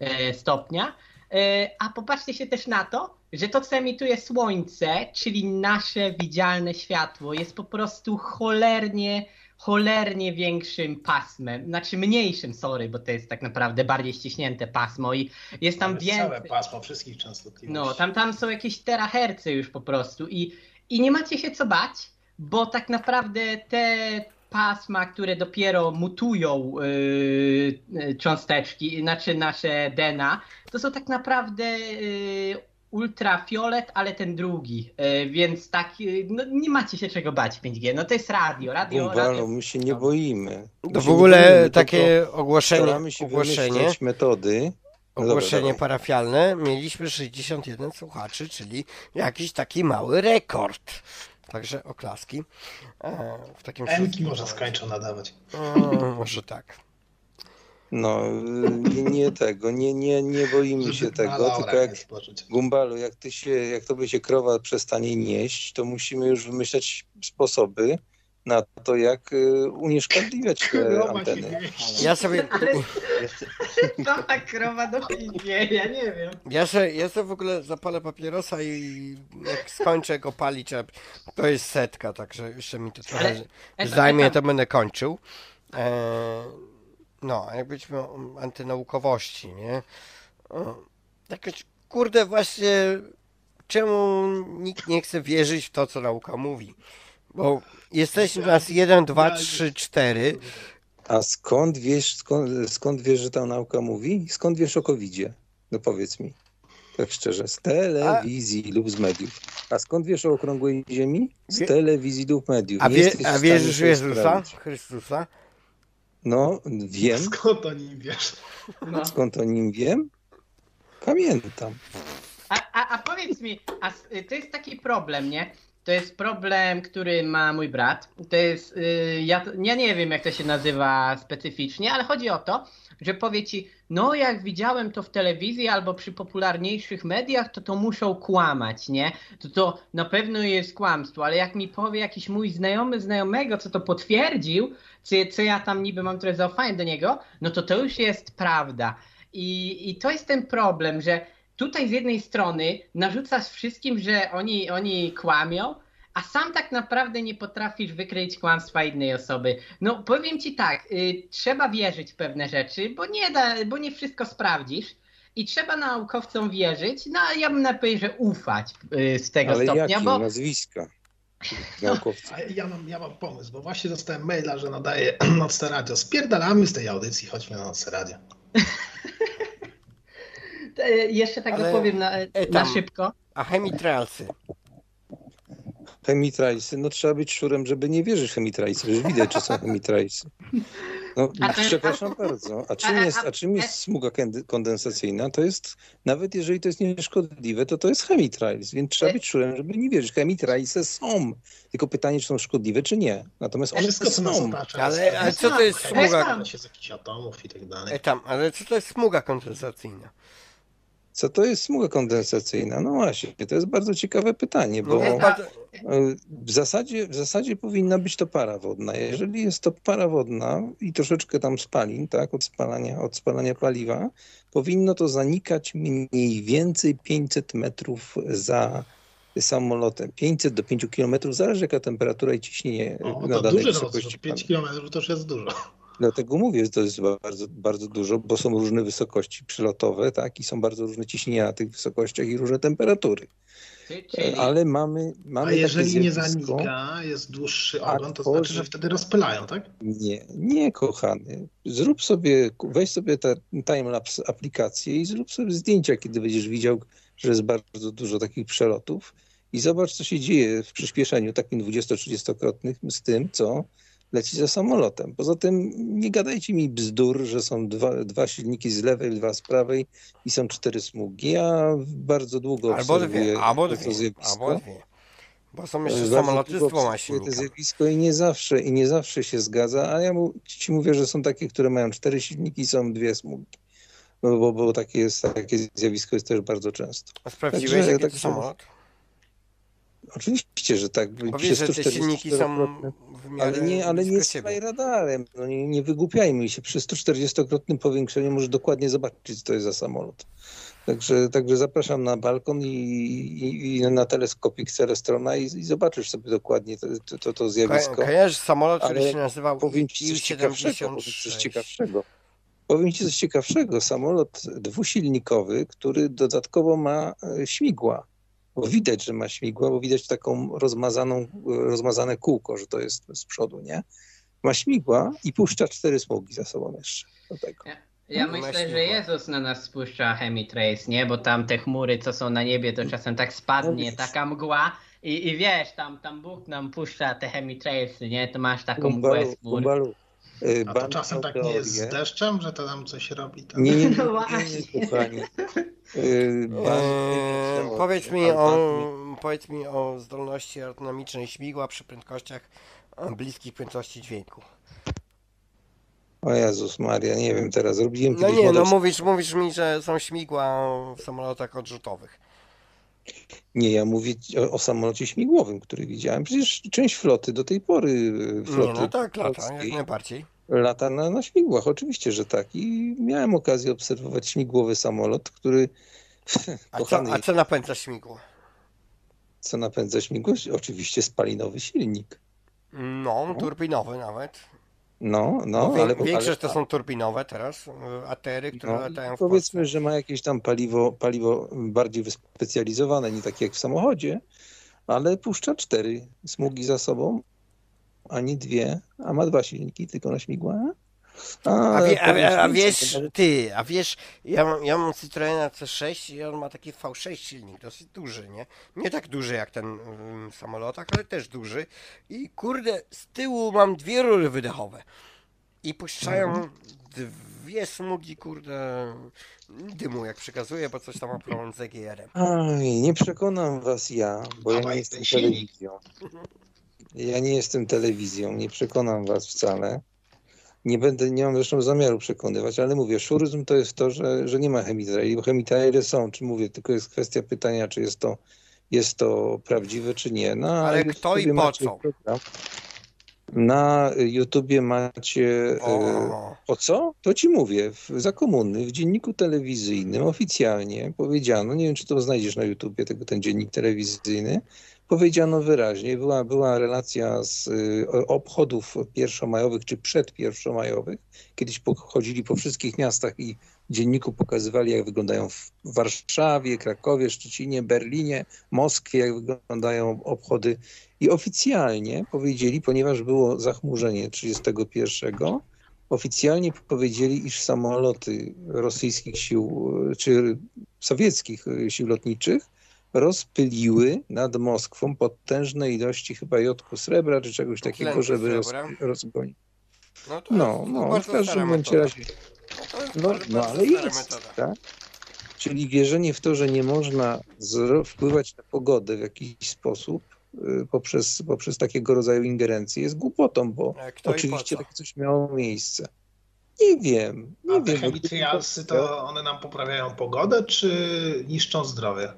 e, stopnia. E, A popatrzcie się też na to, że to, co emituje słońce, czyli nasze widzialne światło, jest po prostu cholernie, cholernie większym pasmem. Znaczy mniejszym, sorry, bo to jest tak naprawdę bardziej ściśnięte pasmo i jest tam jest więcej. całe pasmo wszystkich częstotliwości. No, tam, tam są jakieś terahercy już po prostu i, i nie macie się co bać, bo tak naprawdę te pasma, które dopiero mutują yy, yy, cząsteczki, znaczy nasze DNA, to są tak naprawdę yy, ultrafiolet, ale ten drugi, yy, więc tak, yy, no, nie macie się czego bać 5G, no to jest radio, radio, radio. my się nie boimy. My To się w ogóle boimy, takie ogłoszenie, Staramy się ogłoszenie, metody. No dobra, ogłoszenie dawaj. parafialne. Mieliśmy 61 słuchaczy, czyli jakiś taki mały rekord. Także oklaski. E, W takim może momencie. skończą nadawać. Mm, Może tak. No, nie, nie tego, nie, nie, nie boimy się tego, tylko jak nie. Gumbalu, jak ty się, jak tobie się krowa przestanie nieść, to musimy już wymyślać sposoby na to, jak y, unieszkodliwiać te anteny. Ja sobie, Co ta krowa do 5G, ja nie wiem. ja sobie, ja sobie w ogóle zapalę papierosa i jak skończę go palić, to jest setka, także jeszcze mi to trochę zajmie, to będę kończył. E, no, jakbyśmy o antynaukowości, nie? O, Jakoś, kurde, właśnie czemu nikt nie chce wierzyć w to, co nauka mówi? Bo jesteśmy nas 1, 2, 3, 4. A skąd wiesz, skąd, skąd wiesz, że ta nauka mówi? Skąd wiesz o covidzie? No powiedz mi. Tak szczerze, z telewizji lub z mediów. A skąd wiesz o okrągłej ziemi? Z telewizji lub mediów. A, wie, a wierzysz w Jezusa. Chrystusa? No, wiem. Skąd o nim wiesz? No. Skąd o nim wiem? Pamiętam. A, a, a powiedz mi, a to jest taki problem, nie? To jest problem, który ma mój brat. To jest, y, ja, ja nie wiem jak to się nazywa specyficznie, ale chodzi o to, że powie ci, no jak widziałem to w telewizji albo przy popularniejszych mediach, to to muszą kłamać, nie? To to na pewno jest kłamstwo, ale jak mi powie jakiś mój znajomy znajomego, co to potwierdził, co, co ja tam niby mam trochę zaufanie do niego, no to to już jest prawda. I, i to jest ten problem, że tutaj z jednej strony narzucasz wszystkim, że oni, oni kłamią, a sam tak naprawdę nie potrafisz wykryć kłamstwa innej osoby. No powiem ci tak, y, trzeba wierzyć w pewne rzeczy, bo nie da, bo nie wszystko sprawdzisz. I trzeba naukowcom wierzyć, no ja bym powiedział, że ufać y, z tego Ale stopnia, jakie bo nazwiska naukowców? A ja mam, ja mam pomysł, bo właśnie dostałem maila, że nadaje Nocne Radio. Spierdalamy z tej audycji, chodźmy na Nocne Radio. y, jeszcze tak Ale- dopowiem na, e, na tam- szybko. A chemitralsy? Chemitrajsy, no trzeba być szurem, żeby nie wierzyć w chemitrajsy. Już widać, czy są chemitrajsy. No, A przepraszam bardzo. A czym a- jest, a- a czym jest smuga kondensacyjna? To jest, nawet jeżeli to jest nieszkodliwe, to to jest chemitrajs, więc trzeba E- być szurem, żeby nie wierzyć. Chemitrajsy są. Tylko pytanie, czy są szkodliwe, czy nie. Natomiast one Wszystko, są. Ale- ale co to jest smuga? się z jakichś atomów i tak dalej. E, tam, ale co to jest smuga kondensacyjna? Co to jest smuga kondensacyjna? No właśnie, to jest bardzo ciekawe pytanie, bo... Bardzo- W zasadzie, w zasadzie powinna być to para wodna. Jeżeli jest to para wodna i troszeczkę tam spalin, tak, od spalania, od spalania paliwa, powinno to zanikać mniej więcej 500 metrów za samolotem. 500 do 5 kilometrów, zależy jaka temperatura i ciśnienie O, na to danej duży wysokości. rozrzut, 5 km to już jest dużo. Dlatego mówię, że to jest bardzo, bardzo dużo, bo są różne wysokości przylotowe, tak, i są bardzo różne ciśnienia na tych wysokościach i różne temperatury. Czy- Czyli, Ale mamy, mamy A takie jeżeli nie zanika, jest dłuższy ogon, to znaczy, że wtedy rozpylają, tak? Nie, nie, kochany. Zrób sobie, weź sobie tę timelapse aplikację i zrób sobie zdjęcia, kiedy będziesz widział, że jest bardzo dużo takich przelotów i zobacz, co się dzieje w przyspieszeniu takim 20-30-krotnym z tym, co leci za samolotem. Poza tym nie gadajcie mi bzdur, że są dwa, dwa silniki z lewej, dwa z prawej i są cztery smugi. Ja bardzo długo Albo obserwuję dwie, albo to dwie, zjawisko. albo dwie. Bo są jeszcze Bardzo samoloty z długo dwoma obserwuję to zjawisko i nie zawsze, i nie zawsze się zgadza, a ja mu, ci mówię, że są takie, które mają cztery silniki i są dwie smugi. No, bo, bo takie, jest, takie zjawisko jest też bardzo często. A Sprawdziłeś, Także jaki tak to samolot? Oczywiście, że tak. Bo wiesz, że te silniki są 144-krotnym w miarę Ale nie, ale nie siebie. radarem. No nie, nie wygłupiajmy się. Przy 140-krotnym powiększeniu możesz dokładnie zobaczyć, co to jest za samolot. Także, także zapraszam na balkon i, i, i na teleskopik Celestrona i, i zobaczysz sobie dokładnie to, to, to, to Ko- zjawisko. Kojarzysz samolot, który Ale się nazywał Powiem ci coś ciekawszego. Powiem ci coś Il-76. ciekawszego. Powiem ci coś ciekawszego. Samolot dwusilnikowy, który dodatkowo ma e, śmigła. Bo widać, że ma śmigła, bo widać taką rozmazaną, rozmazane kółko, że to jest z przodu, nie? Ma śmigła i puszcza cztery smugi za sobą jeszcze do tego. ja No, myślę, właśnie, że Jezus na nas spuszcza Chemitrace, nie? Bo tam te chmury, co są na niebie, to czasem tak spadnie, No, taka mgła i, i wiesz, tam, tam Bóg nam puszcza te Chemitrace, nie? To masz taką mgłę z chmur. E, A to czasem tak nie jest z teorię- deszczem, że to tam coś robi. Tak? Nie, nie, nie, No nie, właśnie. nie. E, Eee, miał powiedz teorię, mi o, powiedz mi o zdolności aerodynamicznej śmigła przy prędkościach bliskich prędkości dźwięku. O Jezus Maria, nie wiem teraz. Robiłem No nie, no mówisz, mówisz mi, że są śmigła w samolotach odrzutowych. Nie, ja mówię o, o samolocie śmigłowym, który widziałem. Przecież część floty do tej pory, e, Nie, floty no tak, lata, jak najbardziej. Lata na, na śmigłach, oczywiście, że tak. I miałem okazję obserwować śmigłowy samolot, który, A co, kochany, a co napędza śmigło? co napędza śmigło? Oczywiście spalinowy silnik. No, turbinowy nawet. No, No, no, ale... Większość to są turbinowe teraz, atery, które no, latają w Powiedzmy, Polsce. że ma jakieś tam paliwo, paliwo bardziej wyspecjalizowane, nie takie jak w samochodzie, ale puszcza cztery smugi za sobą, a nie dwie, a ma dwa silniki tylko na śmigła. A, a, wie- a ci, wiesz, ty, a wiesz, ja mam, ja mam Citroena C6 i on ma taki V6 silnik, dosyć duży, nie? Nie tak duży jak ten mm, w samolotach, ale też duży. I kurde, z tyłu mam dwie rury wydechowe. I puszczają Mhm. dwie smugi, kurde, dymu, jak przekazuję, bo coś tam ma problem z EGR-em. Aj, nie przekonam was ja, bo ja Dawaj nie jestem silnik. telewizją. Ja nie jestem telewizją, nie przekonam was wcale. Nie będę, nie mam zresztą zamiaru przekonywać, ale mówię, szuryzm to jest to, że, że nie ma chemitraili, bo chemitraile są, czy mówię, tylko jest kwestia pytania, czy jest to, jest to prawdziwe, czy nie. Na Ale kto i po co? program. Na YouTubie macie e, O, co? To ci mówię. W, za komuny, w dzienniku telewizyjnym oficjalnie powiedziano, nie wiem czy to znajdziesz na YouTubie, tego, ten dziennik telewizyjny, powiedziano wyraźnie, była, była relacja z y, obchodów pierwszomajowych czy przedpierwszomajowych. Kiedyś chodzili po wszystkich miastach i w dzienniku pokazywali, jak wyglądają w Warszawie, Krakowie, Szczecinie, Berlinie, Moskwie, jak wyglądają obchody. I oficjalnie powiedzieli, ponieważ było zachmurzenie 31, oficjalnie powiedzieli, iż samoloty rosyjskich sił, czy sowieckich sił lotniczych rozpyliły nad Moskwą potężne ilości chyba jodku srebra, czy czegoś takiego, Tlenku żeby roz, rozgonić. no to No, jest no, w każdym bądź razie. No, no ale jest, tak? Czyli wierzenie w to, że nie można wpływać na pogodę w jakiś sposób y, poprzez, poprzez takiego rodzaju ingerencje jest głupotą, bo E, oczywiście takie coś miało miejsce. Nie wiem, nie A te wiem. bo chemitrialsy to one nam poprawiają pogodę, czy niszczą zdrowie?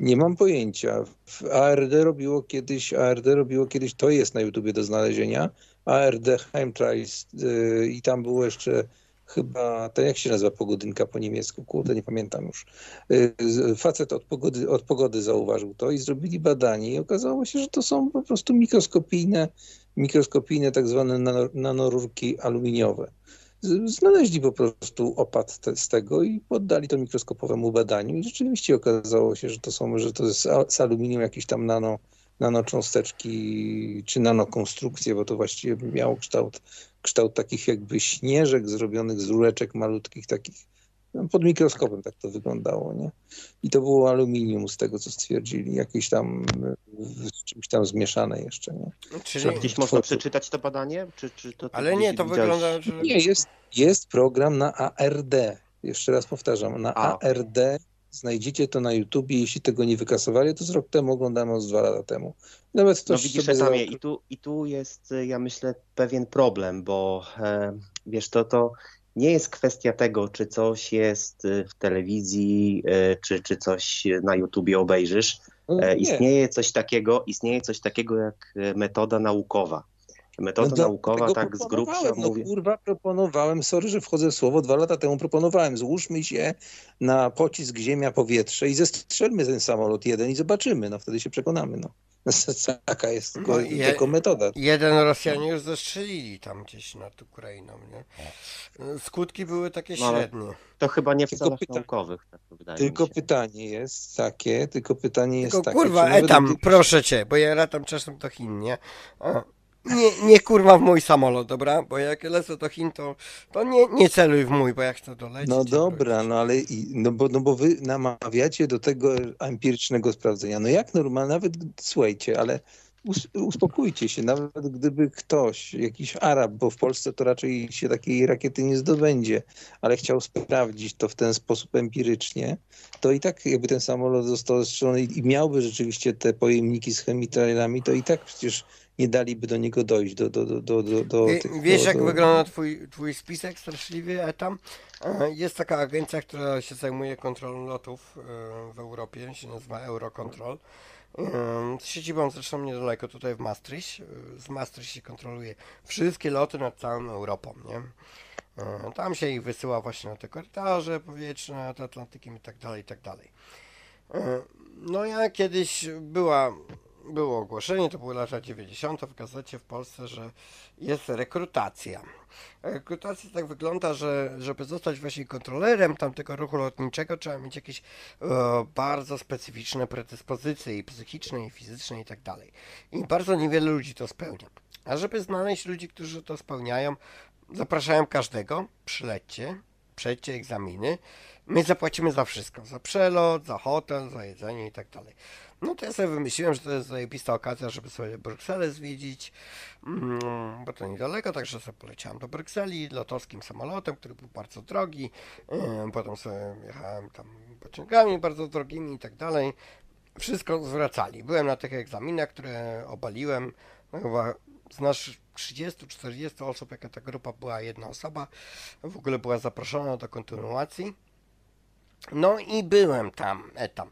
Nie mam pojęcia. W ARD robiło kiedyś, ARD robiło kiedyś, to jest na YouTubie do znalezienia, ARD Chemtrails yy, i tam było jeszcze chyba, to jak się nazywa pogodynka po niemiecku, kurde, nie pamiętam już. Y, z- Facet od pogody, od pogody zauważył to i zrobili badanie i okazało się, że to są po prostu mikroskopijne, mikroskopijne tak zwane nano- nanorurki aluminiowe. Znaleźli po prostu opad te, z tego i poddali to mikroskopowemu badaniu i rzeczywiście okazało się, że to są, że to jest z aluminium jakieś tam nano, nanocząsteczki czy nanokonstrukcje, bo to właściwie miało kształt, kształt takich jakby śnieżek zrobionych z rureczek malutkich takich. No, pod mikroskopem tak to wyglądało, nie? I to było aluminium z tego, co stwierdzili, jakieś tam z czymś tam zmieszane jeszcze, nie? Czyli, Czy gdzieś można przeczytać to badanie? Czy, czy to ale nie, to widziałeś? wygląda, że... Nie, jest, jest program na ARD. Jeszcze raz powtarzam, na A. ARD znajdziecie to na YouTubie. Jeśli tego nie wykasowali, to z rok temu oglądamy, z dwa lata temu. Nawet No ktoś widzisz, sobie Etamie, za- i tu, i tu jest, y, ja myślę, pewien problem, bo e, wiesz, to, to nie jest kwestia tego, czy coś jest y, w telewizji, e, czy, czy coś na YouTubie obejrzysz. No, E, nie. istnieje coś takiego, istnieje coś takiego jak e, metoda naukowa. Metoda No do- naukowa, tak z grubsza mówię. No kurwa, proponowałem, sorry, że wchodzę w słowo, dwa lata temu proponowałem, złóżmy się na pocisk ziemia-powietrze i zestrzelmy ten samolot jeden i zobaczymy, no wtedy się przekonamy, no. Taka jest tylko, No je- tylko metoda. Jeden Rosjanie już zestrzelili tam gdzieś nad Ukrainą, nie? Skutki były takie No, średnie. To chyba nie w Tylko celach pyta- naukowych, tak wydaje Tylko mi się. pytanie jest takie, tylko pytanie jest Tylko takie. kurwa, etam, proszę cię, bo ja latam czasem do Chin, nie? A, Nie, nie kurwa w mój samolot, dobra? Bo jak lecę do Chin, to, to nie, nie celuj w mój, bo jak chcę dolecieć... No to dobra, no ale i, no, bo, no bo wy namawiacie do tego empirycznego sprawdzenia. No jak normalnie, nawet słuchajcie, ale us, uspokójcie się, nawet gdyby ktoś, jakiś Arab, bo w Polsce to raczej się takiej rakiety nie zdobędzie, ale chciał sprawdzić to w ten sposób empirycznie, to i tak jakby ten samolot został strzelony i miałby rzeczywiście te pojemniki z chemitralami, to i tak przecież nie daliby do niego dojść, do, do, do, do, do, do Wie, tych... wiesz do, jak do... wygląda twój, twój spisek straszliwie etam? E, Jest taka agencja, która się zajmuje kontrolą lotów e, w Europie, się nazywa Eurocontrol. E, Z siedzibą zresztą niedaleko, tutaj w Maastricht. Z Maastricht się kontroluje wszystkie loty nad całą Europą, nie? Tam się ich wysyła właśnie na te korytarze powietrzne nad Atlantykiem i tak dalej, i tak dalej. No ja kiedyś była, było ogłoszenie, to były lata 90. w gazecie w Polsce, że jest rekrutacja. Rekrutacja tak wygląda, że żeby zostać właśnie kontrolerem tamtego ruchu lotniczego trzeba mieć jakieś e, bardzo specyficzne predyspozycje i psychiczne, i fizyczne i tak dalej. I bardzo niewiele ludzi to spełnia. A żeby znaleźć ludzi, którzy to spełniają, zapraszają każdego, przylećcie, przejdźcie egzaminy, my zapłacimy za wszystko, za przelot, za hotel, za jedzenie i tak dalej. No to ja sobie wymyśliłem, że to jest zajebista okazja, żeby sobie Brukselę zwiedzić, mm, bo to niedaleko, także sobie poleciałem do Brukseli lotowskim samolotem, który był bardzo drogi, Yy, potem sobie jechałem tam pociągami bardzo drogimi i tak dalej. Wszystko zwracali. Byłem na tych egzaminach, które obaliłem, no chyba z nas 30-40 osób, jaka ta grupa była jedna osoba, w ogóle była zaproszona do kontynuacji. No i byłem tam, e, tam.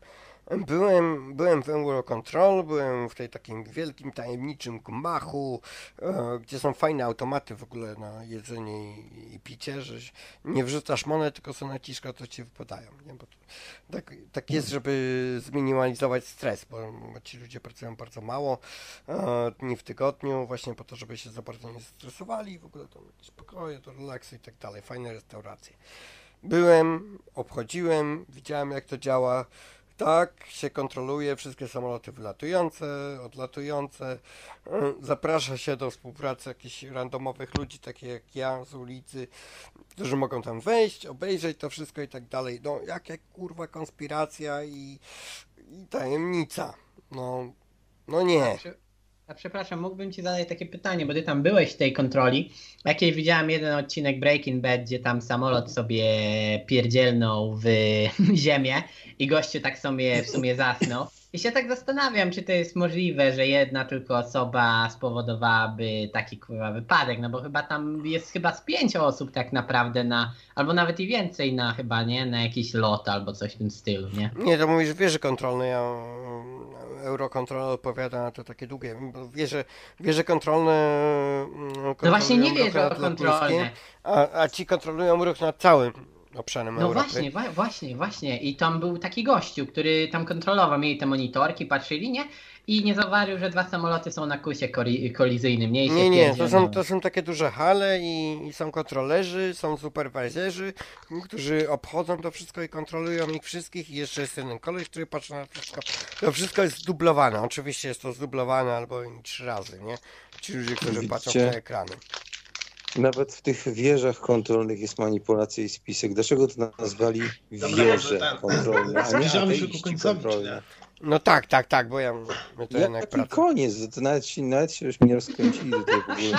Byłem, byłem w Eurocontrol, byłem w tej takim wielkim, tajemniczym gmachu, e, gdzie są fajne automaty w ogóle na jedzenie i, i picie, że nie wrzucasz monet, tylko są naciska, to ci wypadają. Nie? Bo to, tak, tak jest, żeby zminimalizować stres, bo, ci ludzie pracują bardzo mało e, dni w tygodniu, właśnie po to, żeby się za bardzo nie stresowali, w ogóle tam jakieś to relaksy i tak dalej, fajne restauracje. Byłem, obchodziłem, widziałem jak to działa. Tak się kontroluje wszystkie samoloty wylatujące, odlatujące. E, Zaprasza się do współpracy jakichś randomowych ludzi, takich jak ja z ulicy, którzy mogą tam wejść, obejrzeć to wszystko i tak dalej. No, jak, jak kurwa konspiracja i, i tajemnica. No, no nie. A przepraszam, mógłbym ci zadać takie pytanie, bo ty tam byłeś w tej kontroli. Jakieś widziałem jeden odcinek Breaking Bad, gdzie tam samolot sobie pierdzielnął w ziemię i gościu tak sobie w sumie zasnął. I się tak zastanawiam, czy to jest możliwe, że jedna tylko osoba spowodowałaby taki kurwa wypadek, no bo chyba tam jest chyba z pięć osób tak naprawdę na, albo nawet i więcej na chyba, nie, na jakiś lot albo coś w tym stylu, nie? Nie, to mówisz wieże kontrolne, ja Eurocontrol odpowiada na to takie długie. bo Wieże, wieże kontrolne. mm, No właśnie nie nad kontrolne. A, a ci kontrolują ruch nad całym obszarem No Europy. właśnie, wa- właśnie, właśnie. I tam był taki gościu, który tam kontrolował, mieli te monitorki, patrzyli, nie? I nie zauważył, że dwa samoloty są na kursie koli- kolizyjnym, nie? Nie, nie, to są, to są takie duże hale i, i są kontrolerzy, są superwajzerzy, którzy obchodzą to wszystko i kontrolują ich wszystkich i jeszcze jest jeden koleś, który patrzy na wszystko. To wszystko jest zdublowane, oczywiście jest to zdublowane albo i trzy razy, nie? Ci ludzie, którzy Widzicie? patrzą te ekrany. Nawet w tych wieżach kontrolnych jest manipulacja i spisek. Dlaczego to nazwali wieże kontrolne, a nie ateiści kontrolne? No tak, tak, tak, bo ja my to jednak Jaki praca. koniec? To nawet, się- nawet się już nie rozkręcili w ogóle.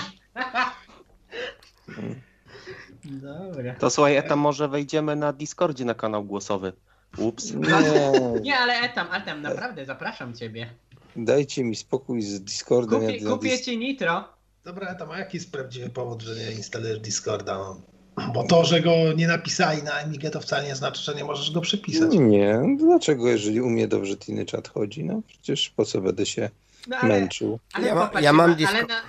Dobra. To słuchaj, Etam, może wejdziemy na Discordzie na kanał głosowy. Ups. Nie, Nie, ale Etam, Etam, naprawdę zapraszam ciebie. dajcie mi spokój z Discordem. Kupię, ja kupię dis- ci nitro. Dobra, tam a jaki jest prawdziwy powód, że nie instalujesz Discorda? No? Bo to, że go nie napisali na Amigę, to wcale nie znaczy, że nie możesz go przypisać. Nie, dlaczego jeżeli u mnie dobrze Tiny Chat chodzi? No przecież po co będę się No ale, męczył? ale Ja ma- popatrz, ja mam ale Discord. na,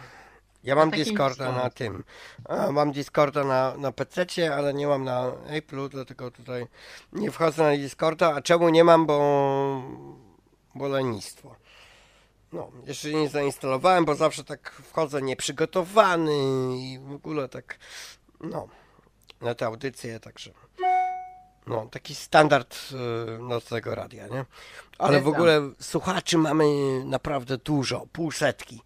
Ja mam Discorda na tym. A, mam Discorda na, na PC, ale nie mam na Apple'u, dlatego tutaj nie wchodzę na Discorda. A czemu nie mam? Bo, bo lenistwo. No, jeszcze nie zainstalowałem, bo zawsze tak wchodzę nieprzygotowany i w ogóle tak, no, na te audycje, także. No, taki standard y, nocnego radia, nie? Ale w ogóle słuchaczy mamy naprawdę dużo, pół setki.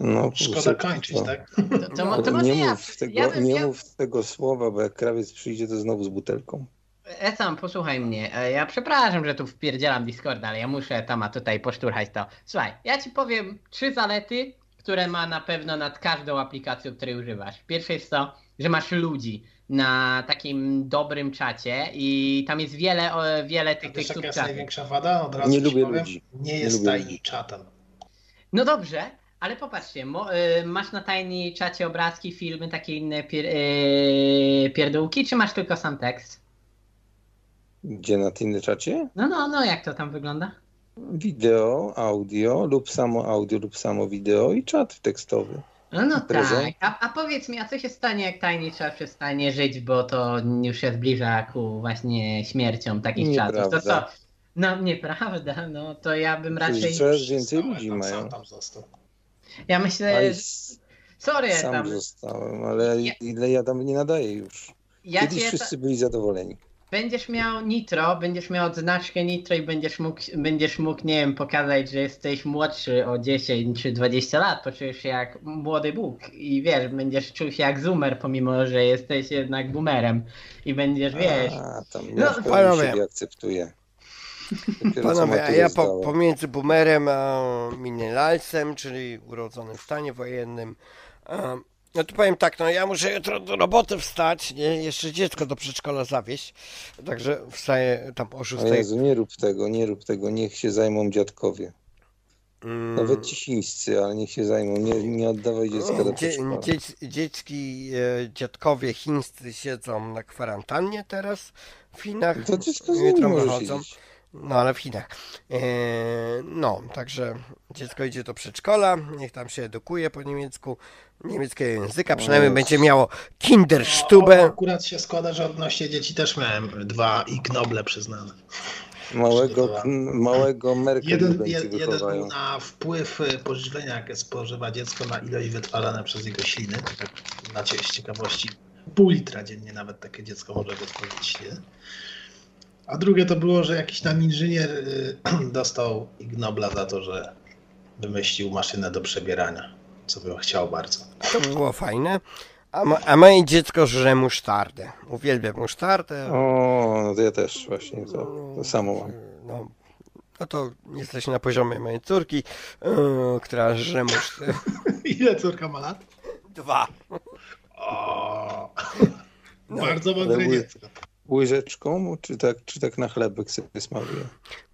No, Szkoda kończyć, co? tak? to, to, to może nie ja, mów, tego, ja bym, nie mów tego słowa, bo jak krawiec przyjdzie, to znowu z butelką. Etam, posłuchaj mnie. E, Ja przepraszam, że tu wpierdzielam Discorda, ale ja muszę Tama tutaj poszturchać to. Słuchaj, ja ci powiem trzy zalety, które ma na pewno nad każdą aplikacją, której używasz. Pierwsze jest to, że masz ludzi na takim dobrym czacie i tam jest wiele, wiele tych, tych jaka jest największa wada? Od razu Nie lubię powiem, ludzi. Nie Nie jest tajnym ludzi. czatem. No dobrze, ale popatrzcie, mo, y, masz na tajni czacie obrazki, filmy, takie inne pier, y, pierdółki, czy masz tylko sam tekst? Gdzie na Tiny Czacie? No, no, no, jak to tam wygląda? Wideo, audio lub samo audio lub samo wideo i czat tekstowy. No, no tak. A, a powiedz mi, a co się stanie, jak tajni czat przestanie żyć, bo to już się zbliża ku właśnie śmierciom takich czatów? To co? Nieprawda. No nieprawda, no to ja bym raczej. Coraz więcej ludzi tam, mają. Sam tam został. Ja myślę. i Sorry, sam tam. zostałem, ale Ja- ile ja tam nie nadaję już. Ja Kiedyś wszyscy byli zadowoleni. Będziesz miał nitro, będziesz miał odznaczkę nitro i będziesz mógł, będziesz mógł, nie wiem, pokazać, że jesteś młodszy o 10 czy 20 lat, poczujesz się jak młody Bóg i wiesz, będziesz czuł się jak zoomer, pomimo, że jesteś jednak boomerem i będziesz, wiesz, A, No, ja w pełni panowie. siebie co Panowie, a ja po, pomiędzy boomerem a millennialsem, czyli urodzonym w stanie wojennym, a, no to powiem tak, no ja muszę jutro do roboty wstać, nie, jeszcze dziecko do przedszkola zawieźć, także wstaję tam o O 6. Jezu, nie rób tego, nie rób tego, niech się zajmą dziadkowie. Mm, Nawet ci chińscy, ale niech się zajmą, nie, nie oddawaj dziecka do Dzie, przedszkola. dziec, dziecki, e, dziadkowie chińscy siedzą na kwarantannie teraz w Chinach, To dziecko jutro wychodzą. siedzieć. No ale w Chinach. E, no, także dziecko idzie do przedszkola, niech tam się edukuje po niemiecku, niemieckiego języka, przynajmniej będzie miało Kinderstube. akurat się składa, że odnośnie dzieci też miałem dwa Ig Noble przyznane. Małego, małego Merkel Jeden, jed, jeden był na wpływ y, pożywienia, jakie spożywa dziecko, na ilość wytwarzane przez jego śliny. Tak na ciekawości, pół litra dziennie nawet takie dziecko może wytworzyć śliny. A drugie to było, że jakiś tam inżynier y, dostał Ig Nobla za to, że wymyślił maszynę do przebierania, co bym chciał bardzo. To by było fajne. A, ma, a moje dziecko żre musztardę. Uwielbiam musztardę. O, no to ja też właśnie to, to samo mam. No, no to jesteś na poziomie mojej córki, e, która żre musztardę. Ile córka ma lat? Dwa. O, No, bardzo mądre dziecko. Łyżeczką, czy tak, czy tak na chlebek sobie smaruje?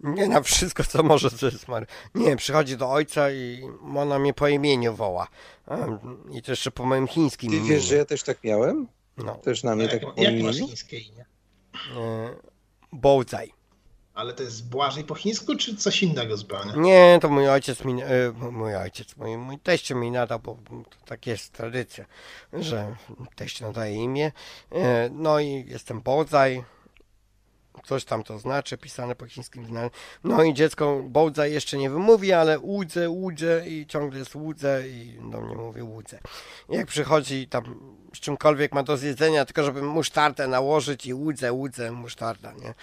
Nie na wszystko, co może sobie smar. Nie, przychodzi do ojca i ona mnie po imieniu woła. I to jeszcze po moim chińskim Ty imieniu. wiesz, że ja też tak miałem? No, Też na mnie tak Jak, po jak masz imieniu? chińskie imię? e, Bołdzaj. Ale to jest Błażej po chińsku, czy coś innego zupełnie? Nie, to mój ojciec mi, e, mój ojciec, mój, mój mi nadał, bo tak jest tradycja, że teść nadaje imię. E, No i jestem Bołdzaj, coś tam to znaczy, pisane po chińskim znaku. No i dziecko Bołdzaj jeszcze nie wymówi, ale łudzę, łudzę i ciągle jest łudzę i do mnie mówi łudzę. Jak przychodzi tam z czymkolwiek ma do zjedzenia, tylko żeby musztardę nałożyć i łudzę, łudzę, musztarda, nie?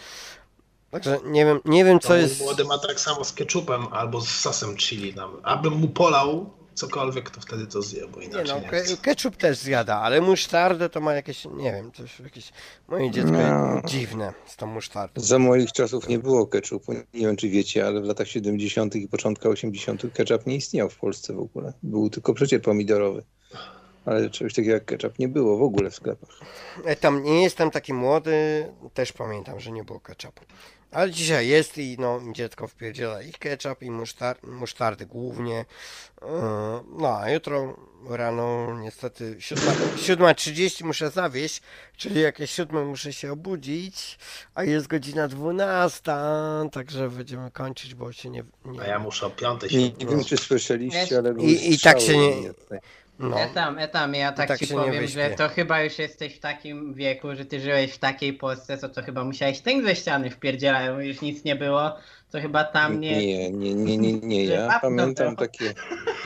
Także nie wiem, nie wiem To co jest... młody ma tak samo z ketchupem albo z sosem chili. Tam. Abym mu polał cokolwiek, to wtedy to zje, bo Nie inaczej no, nie, ke- chce. ketchup też zjada, ale musztardę to ma jakieś, nie wiem, coś jakieś, moje dziecko No. dziwne z tą musztardą. Za moich czasów nie było ketchupu. Nie wiem, czy wiecie, ale w latach 70. i początkach 80. ketchup nie istniał w Polsce w ogóle. Był tylko przecier pomidorowy. Ale czegoś takiego jak ketchup nie było w ogóle w sklepach. E, Tam nie jestem taki młody, też pamiętam, że nie było ketchupu. Ale dzisiaj jest i no, dziecko wpierdziela i ketchup, i musztar, musztardy głównie. Yy, No, a jutro rano niestety 7 7.30 muszę zawieść, czyli jakieś 7 muszę się obudzić, a jest godzina 12, także będziemy kończyć, bo się nie... nie A ja muszę o piątej Nie, się... nie wiem, czy słyszeliście, ale I- i tak się nie-. No. Etam, etam, ja tak, tak ci powiem, że to chyba już jesteś w takim wieku, że ty żyłeś w takiej Polsce, co to chyba musiałeś tęg ze ściany wpierdzielają, już nic nie było, to chyba tam nie... Nie, nie, nie, nie, nie. Ja pamiętam było. takie.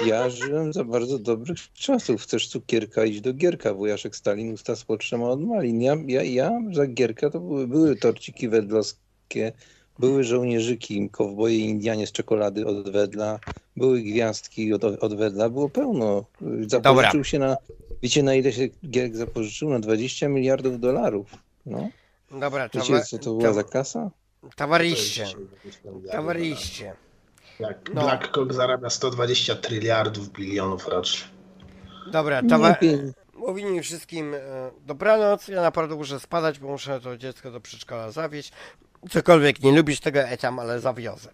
Ja żyłem za bardzo dobrych czasów. Chcesz cukierka, idź do Gierka. Wujaszek Stalin usta z potrzema od malin. Ja, ja, ja za Gierka to były, były torciki wedlowskie, były żołnierzyki, kowboje i Indianie z czekolady od wedla, były gwiazdki od, od wedla, było pełno. Zapożyczył się na. Wiecie, na ile się Gierk zapożyczył? Na 20 miliardów dolarów. No. Dobra, Wiecie, tawa- co to była tawa- za kasa? Towarzyście, towarzyście. Jak No. Blackcock zarabia 120 tryliardów bilionów rocznie. Dobra, Nie, towa- pie- Mówili wszystkim e, dobranoc. Ja naprawdę muszę spadać, bo muszę to dziecko do przedszkola zawieźć. Cokolwiek nie lubisz tego etam, ale zawiozę.